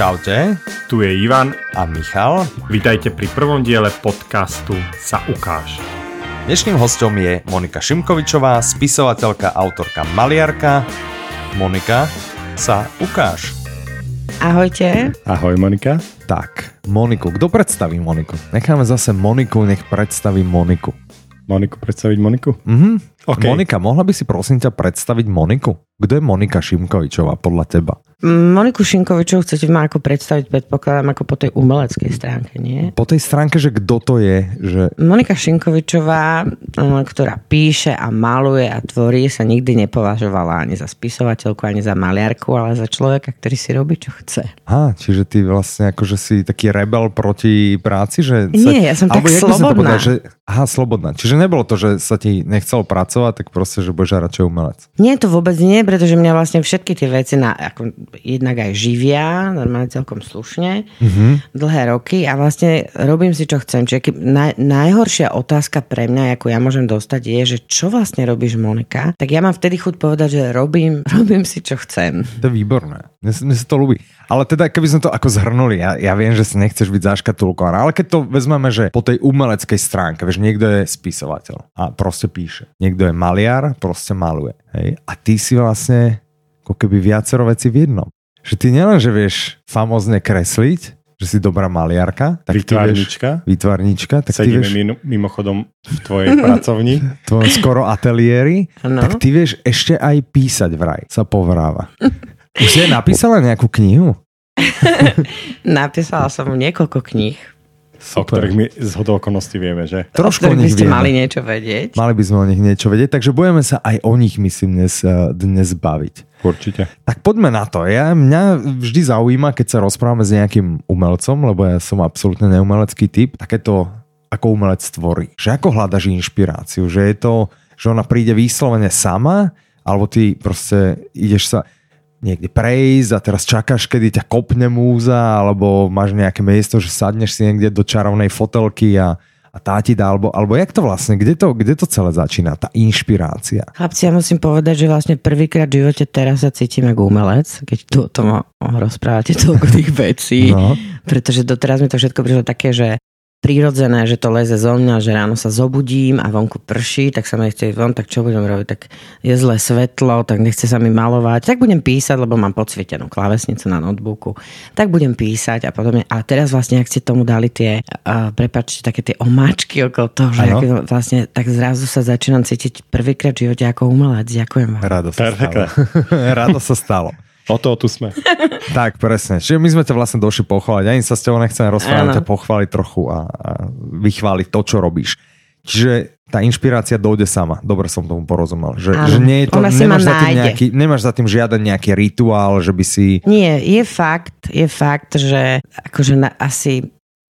Čaute, Tu je Ivan, a Michal. vítajte pri prvom diele podcastu Sa ukáž. Dnešným hostom je Monika Šimkovičová, spisovateľka, autorka, maliarka. Monika, sa ukáž. Ahojte. Ahoj Monika. Tak, Moniku, kto predstaví Moniku? Necháme zase Moniku, nech predstaví Moniku. Moniku, predstaviť Moniku? Mhm. OK. Monika, mohla by si prosím ťa predstaviť Moniku? Kto je Monika Šimkovičová podľa teba? Moniku Šinkovičovú chcete ma ako predstaviť, predpokladám, ako po tej umeleckej stránke, nie? Po tej stránke, že kto to je, že Monika Šinkovičová, eh, ktorá píše a maluje a tvorí, sa nikdy nepovažovala ani za spisovateľku, ani za maliarku, ale za človeka, ktorý si robí, čo chce. Á, čiže ty vlastne akože si taký rebel proti práci, že... Nie, ja som tak Alebo by som to slobodná. povedal, že, aha, slobodná. Čiže nebolo to, že sa ti nechcelo pracovať, tak proste, že budeš radšej umelec. Nie, to vôbec nie, pretože mňa vlastne všetky tie veci na, ako, jednak aj živia, normálne celkom slušne, mm-hmm. dlhé roky a vlastne robím si, čo chcem. Čiže naj, najhoršia otázka pre mňa, ako ja môžem dostať, je, že čo vlastne robíš, Monika? Tak ja mám vtedy chuť povedať, že robím, robím si, čo chcem. To je výborné. Mne, mne sa to ľúbi. Ale teda, keby sme to ako zhrnuli, ja, ja viem, že si nechceš byť zaškatulkovaná, ale keď to vezmeme, že po tej umeleckej stránke, vieš, niekto je spisovateľ a proste píše. Niekto je maliar, proste maluje. Hej? A ty si vlastne ako keby viacero veci v jednom. Že ty nielen, že vieš famózne kresliť, že si dobrá maliarka, tak ty vieš, Vytvárnička. výtvarnička, tak ty Sedíme vieš mimo, mimochodom v tvojej pracovni. tvojom skoro ateliéri, Áno. tak ty vieš ešte aj písať vraj, sa povráva. Už si napísala nejakú knihu? Napísala som niekoľko kníh, o ktorých my z okolností vieme, že? Trošku o o ktorých by nich ste vieme. mali niečo vedieť. Mali by sme o nich niečo vedieť, takže budeme sa aj o nich, myslím, dnes, eh, dnes baviť. Určite. Tak poďme na to. Ja, mňa vždy zaujíma, keď sa rozprávame s nejakým umelcom, lebo ja som absolútne neumelecký typ, takéto ako umelec tvorí. Že ako hľadaš inšpiráciu? Že je to, že ona príde vyslovene sama, alebo ty proste ideš sa niekde prejsť a teraz čakáš, kedy ťa kopne múza, alebo máš nejaké miesto, že sadneš si niekde do čarovnej fotelky a, a tá ti dá, alebo, alebo jak to vlastne, kde to, kde to celé začína, tá inšpirácia? Chlapci, ja musím povedať, že vlastne prvýkrát v živote teraz sa cítim ako umelec, keď tu o tom rozprávate toľko tých vecí, No. pretože doteraz mi to všetko prišlo také, že prirodzené, že to leze zo mňa, že ráno sa zobudím a vonku prší, tak sa mi chce ísť von, tak čo budem robiť? Tak je zlé svetlo, tak nechce sa mi malovať, tak budem písať, lebo mám podsvietenú klávesnicu na notebooku, tak budem písať a podobne. A teraz vlastne, ak ste tomu dali tie, uh, prepačte, také tie omáčky okolo toho, že to vlastne, tak zrazu sa začínam cítiť prvýkrát v živote ako umelec. Ďakujem vám. Rado sa stalo. Rado sa stalo. O to tu sme. Tak, presne. Čiže my sme ťa vlastne došli pochváliť. Ani sa s tebou nechceme rozprávať, ťa pochváliť trochu a, a vychváliť to, čo robíš. Čiže tá inšpirácia dojde sama. Dobre som tomu porozumel. Že, Áno. že nie je to, Ona si ma nemáš, za tým nájde. nejaký, nemáš za tým žiaden nejaký rituál, že by si... Nie, je fakt, je fakt, že akože na, asi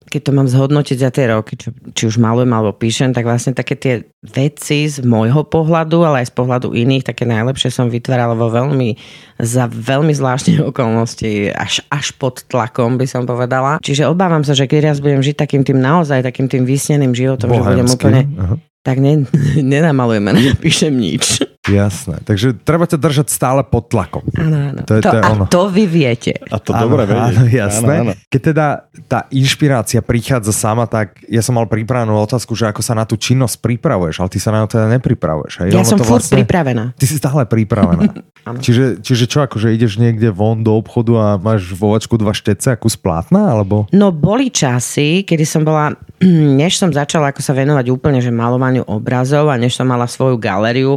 keď to mám zhodnotiť za tie roky, čo, či už malujem alebo píšem, tak vlastne také tie veci z môjho pohľadu, ale aj z pohľadu iných, také najlepšie som vytvárala vo veľmi, za veľmi zvláštne okolnosti, až, až pod tlakom by som povedala. Čiže obávam sa, že keď raz budem žiť takým tým naozaj, takým tým vysneným životom, že budem úplne, Aha. tak ne, nenamalujem a nenapíšem nič. Jasné. Takže treba ťa držať stále pod tlakom. Áno, áno. To je- to, to je a ono. to vy viete. A to Áno, dobre vedieť. Áno, jasné. Áno, áno. Keď teda tá inšpirácia prichádza sama, tak ja som mal pripravenú otázku, že ako sa na tú činnosť pripravuješ, ale ty sa na to teda nepripravuješ. Hej? Ja Ono som to furt pripravená. Ty si stále pripravená. Čiže, čiže čo, akože ideš niekde von do obchodu a máš vo očku dva štece a kus plátna, alebo? No boli časy, kedy som bola, než som začala ako sa venovať úplne že malovaniu obrazov a než som mala svoju galériu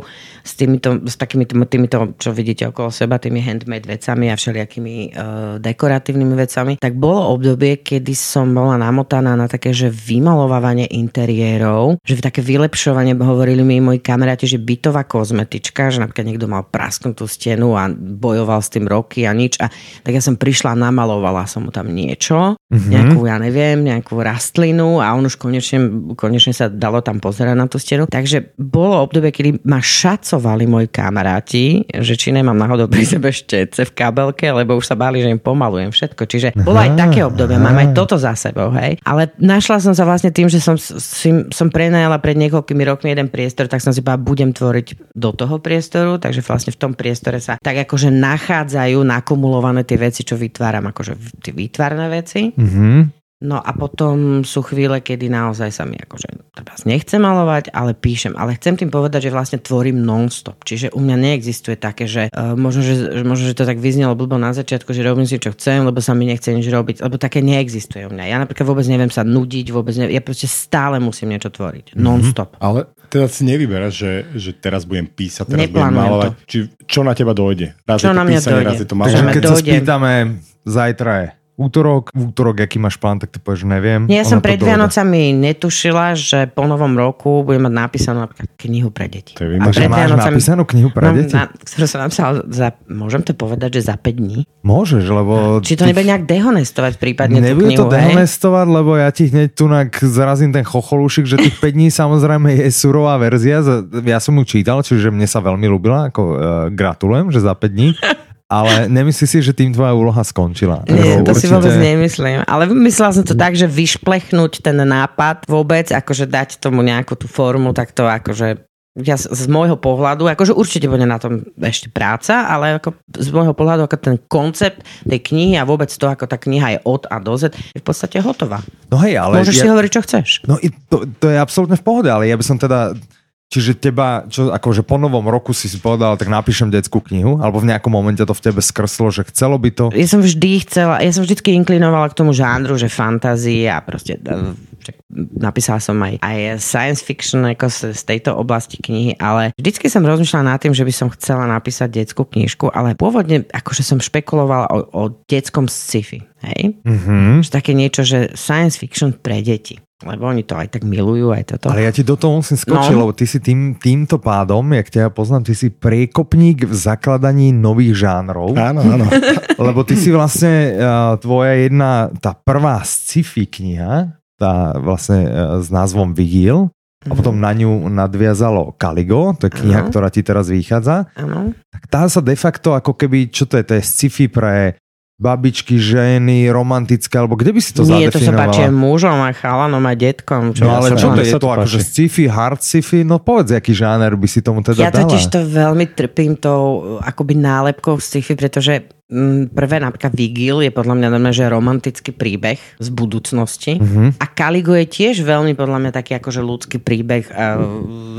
s, týmito, s takými tými- týmito, čo vidíte okolo seba, tými handmade vecami a všelijakými uh, dekoratívnymi vecami, tak bolo obdobie, kedy som bola namotaná na také, že vymalovávanie interiérov, že také vylepšovanie, hovorili mi moji kamaráti, že bytová kozmetička, že napríklad niekto mal prasknutú stenu a bojoval s tým roky a nič. A tak ja som prišla, namalovala som mu tam niečo, mm-hmm. nejakú, ja neviem, nejakú rastlinu a on už konečne, konečne sa dalo tam pozerať na tú stenu. Takže bolo obdobie, kedy ma šacoval volali moji kamaráti, že či nemám náhodou pri sebe štece v kabelke, lebo už sa báli, že im pomalujem všetko. Čiže bolo aj také obdobie, mám aj toto za sebou, hej. Ale našla som sa vlastne tým, že som, si, som prenajala pred niekoľkými rokmi jeden priestor, tak som si povedala, budem tvoriť do toho priestoru, takže vlastne v tom priestore sa tak akože nachádzajú nakumulované tie veci, čo vytváram, akože tie výtvarné veci. Mhm. No a potom sú chvíle, kedy naozaj sa mi akože treba nechce malovať, ale píšem. Ale chcem tým povedať, že vlastne tvorím non-stop. Čiže u mňa neexistuje také, že uh, možno, že možno, že to tak vyznelo blbo na začiatku, že robím si čo chcem, lebo sa mi nechce nič robiť. Lebo také neexistuje u mňa. Ja napríklad vôbec neviem sa nudiť, vôbec neviem. Ja proste stále musím niečo tvoriť. Non-stop. Ale teda si nevyberáš, že, že teraz budem písať, teraz budem Neplánujem malovať. Či, čo na teba dojde? Raz Čo je to na mňa písanie, dojde? raz je to malovanie. ma keď sa dojde. spýtame, zajtra je útorok, v útorok, aký máš plán, tak ty povieš, neviem. Ja som pred. Vianocami netušila, že po novom roku budem mať napísanú knihu pre deti. Pred máš Vianocami- napísanú knihu pre Mám deti? Na, ktorú som napísala za, môžem to povedať, že za 5 dní? Môžeš, lebo... Či to ty- nebude nejak dehonestovať prípadne tú Nebude knihu, to hej? dehonestovať, lebo ja ti hneď tu zarazím ten chocholúšik, že tých 5 dní samozrejme je surová verzia. Ja som ju čítal, čiže mne sa veľmi ľúbila, ako uh, gratulujem, že za 5 dní. Ale nemyslí si, že tým tvoja úloha skončila. Nie, to si vôbec nemyslím. Ale myslela som to tak, že vyšplechnúť ten nápad vôbec, akože dať tomu nejakú tú formu, tak to akože ja z, môjho pohľadu, akože určite bude na tom ešte práca, ale ako z môjho pohľadu ako ten koncept tej knihy a vôbec to, ako tá kniha je od a do Z, je v podstate hotová. No hej, ale... Môžeš ja, si hovoriť, čo chceš. No i to, to je absolútne v pohode, ale ja by som teda... Čiže teba, čo akože po novom roku si si povedal, tak napíšem detskú knihu, alebo v nejakom momente to v tebe skrslo, že chcelo by to... Ja som vždy chcela, ja som vždycky inklinovala k tomu žánru, že fantasy a proste napísala som aj, aj science fiction ako z, z tejto oblasti knihy, ale vždycky som rozmýšľala nad tým, že by som chcela napísať detskú knižku, ale pôvodne akože som špekulovala o, o detskom sci-fi, hej? Mhm. Že také niečo, že science fiction pre deti. Lebo oni to aj tak milujú, aj toto. Ale ja ti do toho musím skočiť, No. lebo ty si tým, týmto pádom, jak ťa ja poznám, ty si priekopník v zakladaní nových žánrov. Áno, áno. Lebo ty si vlastne, uh, tvoja jedna, tá prvá sci-fi kniha, tá vlastne uh, s názvom Vigil, a potom na ňu nadviazalo Caligo, to je kniha, Áno. ktorá ti teraz vychádza. Áno. Tak tá sa de facto ako keby, čo to je, to je sci-fi pre babičky, ženy, romantické, alebo kde by si to Nie, to sa zadefinovala? páči mužom, aj chalanom, aj detkom. Čo No ja ale čo to je to akože sci-fi, hard sci-fi? No povedz, aký žáner by si tomu teda Ja dala. totiž to veľmi trpím tou akoby nálepkou sci-fi, pretože prvé napríklad Vigil je podľa mňa normálne, že romantický príbeh z budúcnosti Mhm. a Caligo je tiež veľmi podľa mňa taký akože ľudský príbeh uh,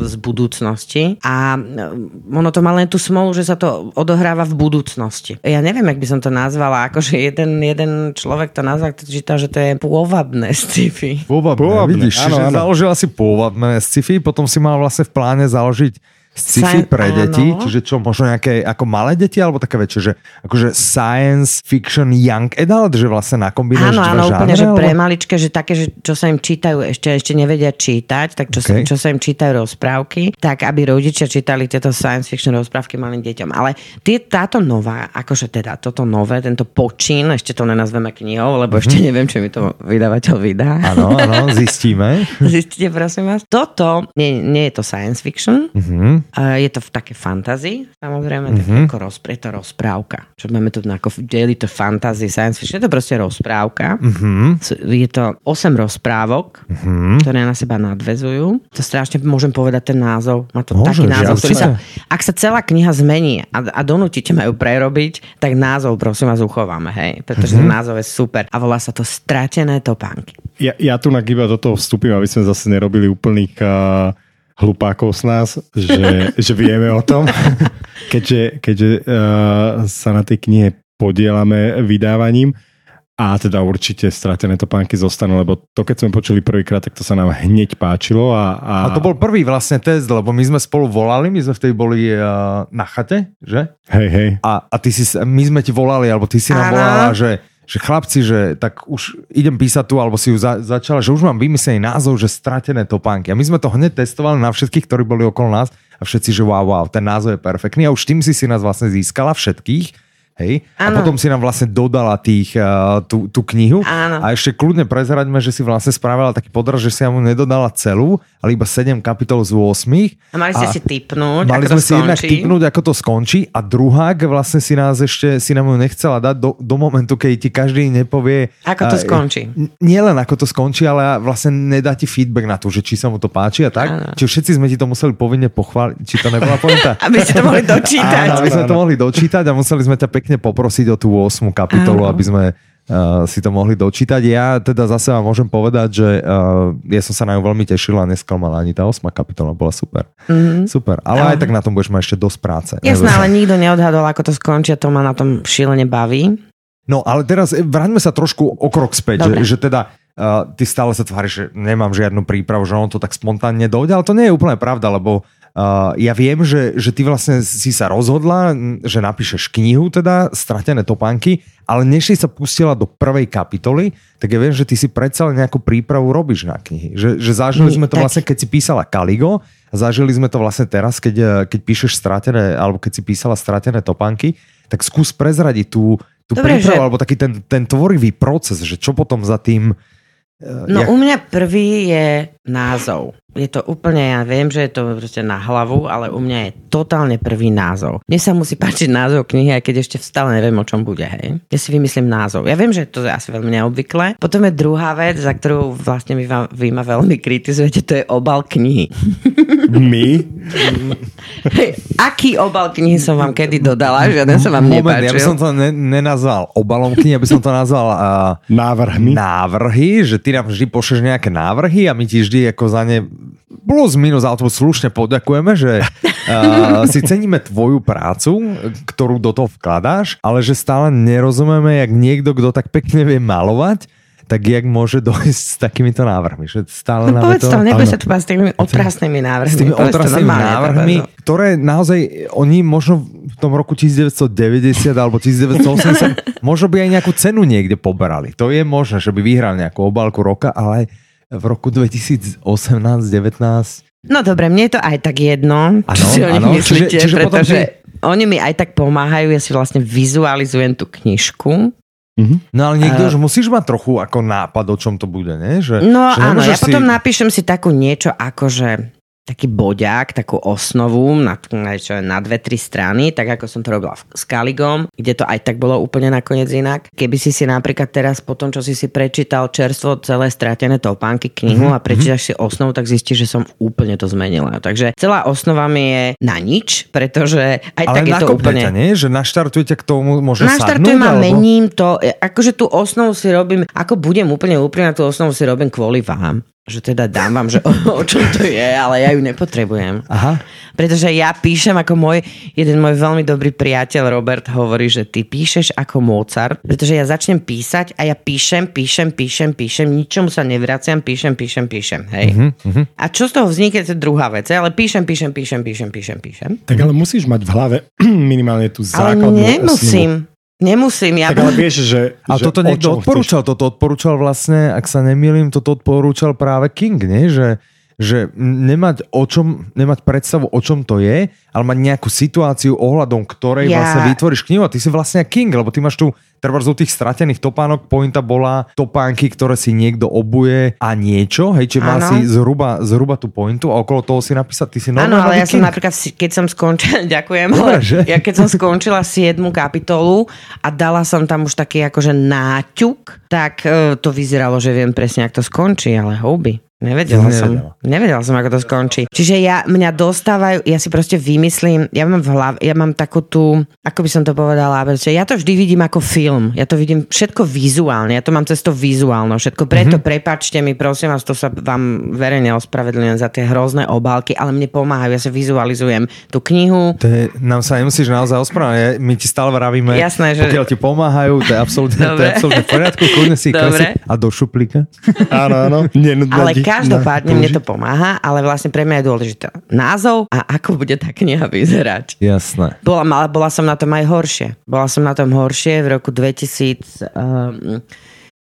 z budúcnosti a uh, ono to má len tú smolu, že sa to odohráva v budúcnosti. Ja neviem, jak by som to nazvala, akože jeden, jeden človek to nazval, to čítal, že to je pôvabné sci-fi. Pôvabné, Pôvabné, vidíš, áno, áno. založila si pôvabné sci-fi, potom si mal vlastne v pláne založiť sci-fi Sci- pre deti, áno. čiže čo, možno nejaké ako malé deti, alebo také väčšie, že akože science fiction young adult, že vlastne nakombinuješ Áno, áno, úplne, žánre, že pre maličké, že také, že čo sa im čítajú, ešte, ešte nevedia čítať, tak čo, Okay. sa, čo sa im čítajú rozprávky, tak aby rodičia čítali tieto science fiction rozprávky malým deťom. Ale tie, táto nová, akože teda toto nové, tento počín, ešte to nenazveme knihou, lebo ešte neviem, či mi to vydavateľ vydá. Mhm. Áno, áno, zistíme. Zistite, prosím vás. Toto, nie, nie je to science fiction, Mhm. Uh, je to v také fantasy, samozrejme, mm-hmm. Mhm. ako rozpr- je to rozprávka. Čo máme tu ako deli to fantasy, science fiction, je to proste rozprávka. Mhm. S- Je to 8 rozprávok, Mhm. ktoré na seba nadvezujú. To strašne môžem povedať ten názov. Má to Môžeš, taký názov, ktorý sa... Ak sa celá kniha zmení a, a donútite ma ju prerobiť, tak názov prosím vás uchováme, hej. Pretože Mhm. ten názov je super. A volá sa to Stratené topánky. Ja, ja tu na iba do toho vstúpim, aby sme zase nerobili úplných uh, hlupákov z nás, že, že vieme o tom, keďže, keďže uh, sa na tej knihe podielame vydávaním a teda určite stratené topánky zostanú, lebo to keď sme počuli prvýkrát, tak to sa nám hneď páčilo a, a, A to bol prvý vlastne test, lebo my sme spolu volali, my sme vtedy boli uh, na chate, že? hej, hej, A, a ty si, my sme ti volali, alebo ty si nám volala, že, že chlapci, že tak už idem písať tu, alebo si ju za, začala, že už mám vymyslený názov, že stratené topánky. A my sme to hneď testovali na všetkých, ktorí boli okolo nás a všetci, že wow, wow, ten názov je perfektný a už tým si si nás vlastne získala všetkých. Hej? A Áno. potom si nám vlastne dodala tých, uh, tú, tú knihu. Áno. A ešte kľudne prezeraďme, že si vlastne spravila taký podraz, že si nám nedodala celú, ale iba 7 kapitol z 8. A mali ste si tipnúť, Mali ako sme to si jednak tipnúť, ako to skončí a druhák vlastne si nás ešte, si nám ju nechcela dať do, do momentu, keď ti každý nepovie... Ako to a, skončí. Nielen ako to skončí, ale vlastne nedá ti feedback na to, že či sa mu to páči a tak. Áno. Čiže všetci sme ti to museli povinne pochváliť, či to nebola pointa. Aby ste to mohli dočítať. Áno, aby sme to mohli dočítať a museli sme ťa pekne poprosiť o tú 8. kapitolu, Áno. aby sme uh, si to mohli dočítať. Ja teda zase vám môžem povedať, že uh, ja som sa na ňu veľmi tešil a nesklamala ani tá 8. kapitola, bola super. Mm-hmm. Super, ale Áno. aj tak na tom budeš mať ešte dosť práce. Jasné, ale nikto neodhadol, ako to skončí a to ma na tom šílene baví. No ale teraz eh, vráťme sa trošku o krok späť, Dobre. že, že teda uh, ty stále sa tváriš, že nemám žiadnu prípravu, že on to tak spontánne dojde, ale to nie je úplne pravda, lebo uh, ja viem, že, že ty vlastne si sa rozhodla, že napíšeš knihu, teda Stratené topánky, ale než si sa pustila do prvej kapitoly, tak ja viem, že ty si predsa len nejakú prípravu robíš na knihy. Že, že zažili Nie, sme to tak. vlastne, keď si písala Kaligo, a zažili sme to vlastne teraz, keď, eh, keď píšeš Stratené, alebo keď si písala Stratené topánky, tak skús prezradiť tú, tú Dobre, prípravu, že- alebo taký ten, ten tvorivý proces, že čo potom za tým... eh, No jak- u mňa prvý je názov. Je to úplne, ja viem, že je to proste na hlavu, ale u mňa je totálne prvý názov. Mne sa musí páčiť názov knihy, aj keď ešte stále neviem, o čom bude, hej. Ja si vymyslím názov. Ja viem, že to je asi veľmi neobvyklé. Potom je druhá vec, za ktorú vlastne vy, vám- vy ma veľmi kritizujete, to je obal knihy. My? Hej, aký obal knihy som vám kedy dodala? Žiaden sa vám Moment, nepáčil. ja by som to ne, nenazval obalom knihy, ja by som to nazval uh, Návrhmi? návrhy, že ty nám vždy pošleš nejaké návrhy a my ti vždy ako za ne plus minus, alebo slušne poďakujeme, že uh, si ceníme tvoju prácu, ktorú do toho vkladáš, ale že stále nerozumieme, jak niekto, kto tak pekne vie malovať, tak jak môže dojsť s takýmito návrhmi. Že stále No povedz to, nebuď sa tu s tými otrasnými návrhmi. s tými to otrasnými návrhmi, Tabazo. ktoré naozaj, oni možno v tom roku 1990 alebo 1980 možno by aj nejakú cenu niekde poberali. To je možné, že by vyhrali nejakú obálku roka, ale v roku 2018-19 No dobre, mne je to aj tak jedno, čo Áno, si o nich áno, myslíte, čiže- čiže potom pretože ty- oni mi aj tak pomáhajú, ja si vlastne vizualizujem tú knižku. No ale niekto už musíš mať trochu ako nápad, o čom to bude, ne? Že, No že áno, ja si- potom napíšem si takú niečo ako, že taký boďák, takú osnovu na, čo je na dve, tri strany, tak ako som to robila s Kaligom, kde to aj tak bolo úplne nakoniec inak. Keby si si napríklad teraz po tom, čo si si prečítal čerstvo celé stratené topánky knihu Mhm, a prečítaš si osnovu, tak zistíš, že som úplne to zmenila. Takže celá osnova mi je na nič, pretože aj Ale tak je to úplne... ťa, nie? Že naštartujete k tomu, môže Naštartujem sadnúť? a alebo... mením to. E, Akože tú osnovu si robím, ako budem úplne úprimná, tú osnovu si robím kvôli vám. Že teda dám vám, že o, o čom to je, ale ja ju nepotrebujem. Aha. Pretože ja píšem ako môj, jeden môj veľmi dobrý priateľ Robert hovorí, že ty píšeš ako Mozart, pretože ja začnem písať a ja píšem, píšem, píšem, píšem, ničomu sa nevraciam, píšem, píšem, píšem, hej. Mhm, A čo z toho vznikne, to je druhá vec, ale píšem, píšem, píšem, píšem, píšem, píšem. Tak ale musíš mať v hlave minimálne tú Ale základnú osnovu. nemusím. Nemusím, ja Tak ale vieš, že... A že toto niekto čom chceš- odporúčal, toto odporúčal vlastne, ak sa nemýlim, toto odporúčal práve King, nie? Že, že nemať, o čom, nemať predstavu, o čom to je, ale mať nejakú situáciu ohľadom ktorej Ja- vlastne vytvoríš knihu a ty si vlastne King, lebo ty máš tu treba z tých stratených topánok, pointa bola topánky, ktoré si niekto obuje a niečo, hej, či má Áno. si zhruba, zhruba tú pointu a okolo toho si napísať, ty si Áno, normálny ale ja som King. napríklad, si- keď som skončila, ďakujem, Dobre, ale že? ja keď som skončila 7. kapitolu a dala som tam už taký akože náťuk, tak e, to vyzeralo, že viem presne, ako to skončí, ale houby. Nevedela, Nevedela. som. Nevedela som, ako to skončí. Čiže ja, mňa dostávajú, ja si proste vymyslím, ja mám v hlave, ja mám takú tú, ako by som to povedala, proste, ja to vždy vidím ako film. Ja to vidím všetko vizuálne, ja to mám cez to vizuálno, všetko. Preto mm-hmm. prepačte mi, prosím vás, to sa vám verejne ospravedlňujem za tie hrozné obálky, ale mne pomáhajú, ja si vizualizujem tú knihu, To je, nám sa nemusíš naozaj ospravedlňovať, my ti stále vravíme, Jasné, že- pokiaľ ti pomáhajú, to je absolútne, to je absolútne v poriadku, kľudne si Dobre. a do šuplíka. Áno, áno. Nenudná Ale ti- každopádne mne to pomáha, ale vlastne pre mňa je dôležité názov a ako bude tá kniha vyzerať. Jasné. Bola, mala, bola som na tom aj horšie. Bola som na tom horšie v roku 2000... Um,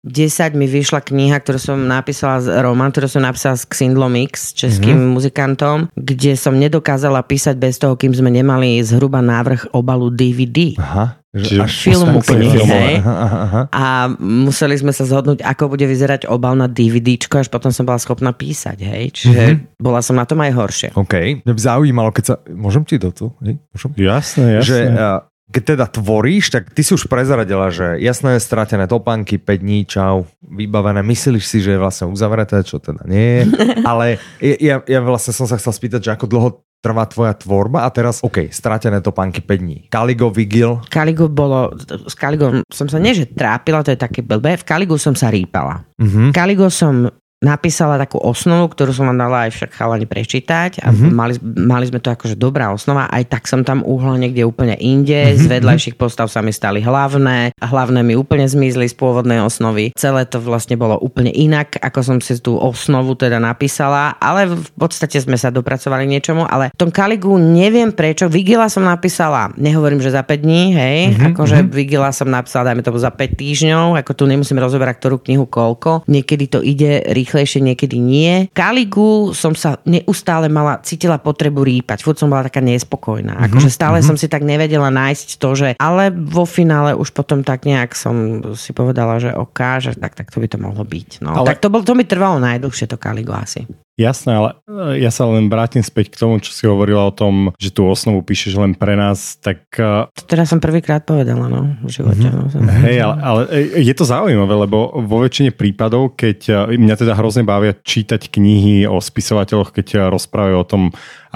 10 mi vyšla kniha, ktorú som napísala, z- román, ktorú som napísala s Xindlom X, českým mm-hmm. muzikantom, kde som nedokázala písať bez toho, kým sme nemali zhruba návrh obalu DVD. Aha, Že až filmu knihy, filmové. hej. Aha, aha, aha. A museli sme sa zhodnúť, ako bude vyzerať obal na DVDčko, až potom som bola schopná písať, hej. Čiže mm-hmm. bola som na tom aj horšie. OK. Mňa by zaujímalo, keď sa... Môžem ti do tu? Hej? Môžem? Jasné, jasné. Že uh, keď teda tvoríš, tak ty si už prezradila, že jasné, stratené topánky, 5 dní, čau, vybavené. Myslíš si, že je vlastne uzavreté, čo teda nie je. Ale ja, ja vlastne som sa chcel spýtať, že ako dlho trvá tvoja tvorba a teraz, OK, stratené topánky 5 dní. Kaligo, Vigil, Kaligu bolo, s Kaligom som sa nie, že trápila, to je také blbé, v Kaligu som sa rýpala. Mhm. Kaligo som napísala takú osnovu, ktorú som vám dala aj však chalani prečítať a mm-hmm. mali, mali sme to akože dobrá osnova, aj tak som tam uhla niekde úplne inde, mm-hmm. z vedľajších postav sa mi stali hlavné, hlavné mi úplne zmizli z pôvodnej osnovy. Celé to vlastne bolo úplne inak, ako som si tú osnovu teda napísala, ale v podstate sme sa dopracovali niečomu, ale v tom Kaligu neviem prečo, Vigila som napísala, nehovorím, že za 5 dní, hej, mm-hmm. akože Vigila som napísala, dajme to za 5 týždňov, ako tu nemusím rozoberať, ktorú knihu koľko, niekedy to ide rýchlejšie, niekedy nie. Kaligu som sa neustále mala, cítila potrebu rýpať, furt som bola taká nespokojná. Mhm, Akože stále som si tak nevedela nájsť to, že ale vo finále už potom tak nejak som si povedala, že OK, že tak, tak to by to mohlo byť. No. Ale- Tak to, bol, to mi trvalo najdlhšie to Kaligo asi. Jasné, ale e, ja sa len vrátim späť k tomu, čo si hovorila o tom, že tú osnovu píšeš len pre nás, tak e, To teraz som prvýkrát povedala, no, v živote. No, som... Hej, ale, ale e, je to zaujímavé, lebo vo väčšine prípadov, keď mňa teda hrozne bavia čítať knihy o spisovateľoch, keď rozprávajú o tom,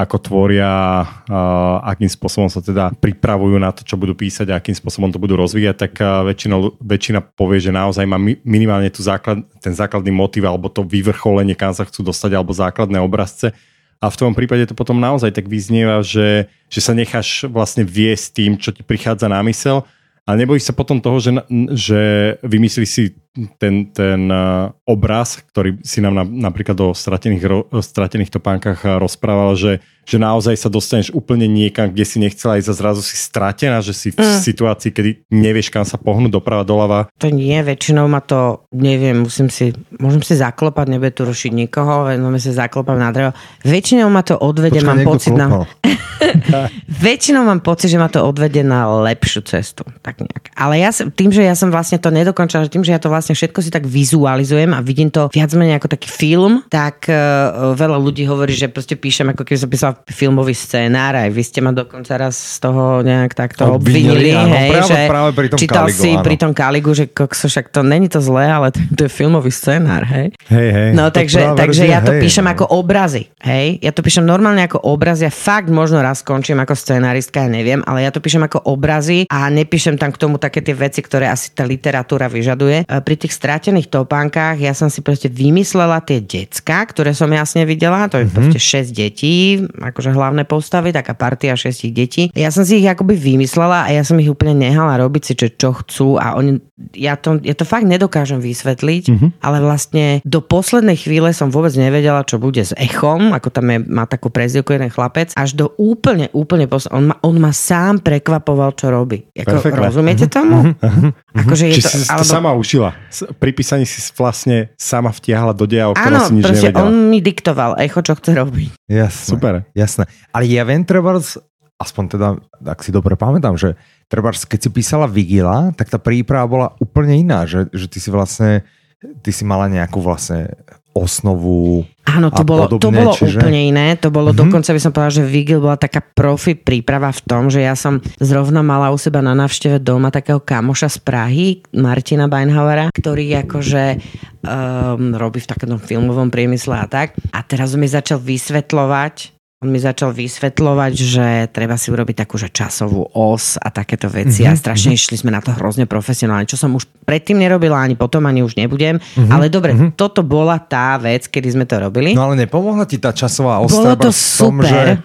ako tvoria, akým spôsobom sa teda pripravujú na to, čo budú písať a akým spôsobom to budú rozvíjať, tak väčšina, väčšina povie, že naozaj má mi- minimálne tú základ, ten základný motiv alebo to vyvrcholenie, kam sa chcú dostať, alebo základné obrazce. A v tvojom prípade to potom naozaj tak vyznieva, že, že sa necháš vlastne viesť tým, čo ti prichádza na mysel a nebojíš sa potom toho, že, že vymyslíš si ten, ten uh, obraz, ktorý si nám na, napríklad o stratených, ro, o stratených topánkach uh, rozprával, že, že naozaj sa dostaneš úplne niekam, kde si nechcela ísť a zrazu si stratená, že si v Mm. situácii, kedy nevieš, kam sa pohnúť doprava, doľava. To nie, väčšinou ma to, neviem, musím si, môžem si zaklopať, nebude tu rušiť nikoho, venujeme si zaklopať na drevo. Väčšinou ma to odvede, Počkaj, mám pocit na... klopal. Väčšinou mám pocit, že ma to odvede na lepšiu cestu. Tak nejak. Ale ja som, tým, že ja som vlastne to nedokončila, že tým, že ja to vlastne všetko si tak vizualizujem a vidím to viac menej ako taký film, tak uh, veľa ľudí hovorí, že proste píšem ako keby som písal filmový scénár, aj vy ste ma dokonca raz z toho nejak takto Obvinili, obvinili, áno, hej, práve- že práve pri tom čítal Kaligu, si áno. pri tom Kaligu, že kokso, však to není to zlé, ale to, je filmový scénár, hej. Hej, hej. No takže, takže verzia, ja to hej, píšem no. ako obrazy, hej. Ja to píšem normálne ako obraz, ja fakt možno raz skončím ako scenaristka, ja neviem, ale ja to píšem ako obrazy a nepíšem tam k tomu také tie veci, ktoré asi tá literatúra vyžaduje. Pri tých strátených topánkach ja som si proste vymyslela tie decka, ktoré som jasne videla, to je mm-hmm. proste 6 detí, akože hlavné postavy, taká partia 6 detí. Ja som si ich akoby vymyslela a ja som ich úplne nehala robiť si, čo, čo chcú a oni, ja to, ja to fakt nedokážem vysvetliť, mm-hmm. ale vlastne do poslednej chvíle som vôbec nevedela, čo bude s echom, ako tam je, má takú prezivku jeden chlapec, až do úplne, úplne poslednej, on ma, on ma sám prekvapoval, čo robí. Perfektné. rozumiete tomu? Akože je Či to, si to sama užila. Pri písaní si vlastne sama vtiahla do deja, o ktorom si nič proste nevedela. on mi diktoval echo, čo chce robiť. Jasné. Super. Jasné. Ale ja viem, trebárs, aspoň teda, ak si dobre pamätám, že trebárs, keď si písala Vigila, tak tá príprava bola úplne iná, že, že ty si vlastne, ty si mala nejakú vlastne osnovu. Áno, to a bolo, to podobne, bolo čiže- úplne iné. To bolo mm-hmm. dokonca by som povedala, že Vigil bola taká profi príprava v tom, že ja som zrovna mala u seba na návšteve doma takého kamoša z Prahy, Martina Beinhauera, ktorý akože um, robí v takom filmovom priemysle a tak. A teraz mi začal vysvetľovať, on mi začal vysvetľovať, že treba si urobiť takú že časovú os a takéto veci mm-hmm. a strašne išli sme na to hrozne profesionálne, čo som už predtým nerobila, ani potom, ani už nebudem. Mm-hmm. Ale dobre, mm-hmm. toto bola tá vec, kedy sme to robili. No ale nepomohla ti tá časová Bolo ostrava to v tom, super. že e,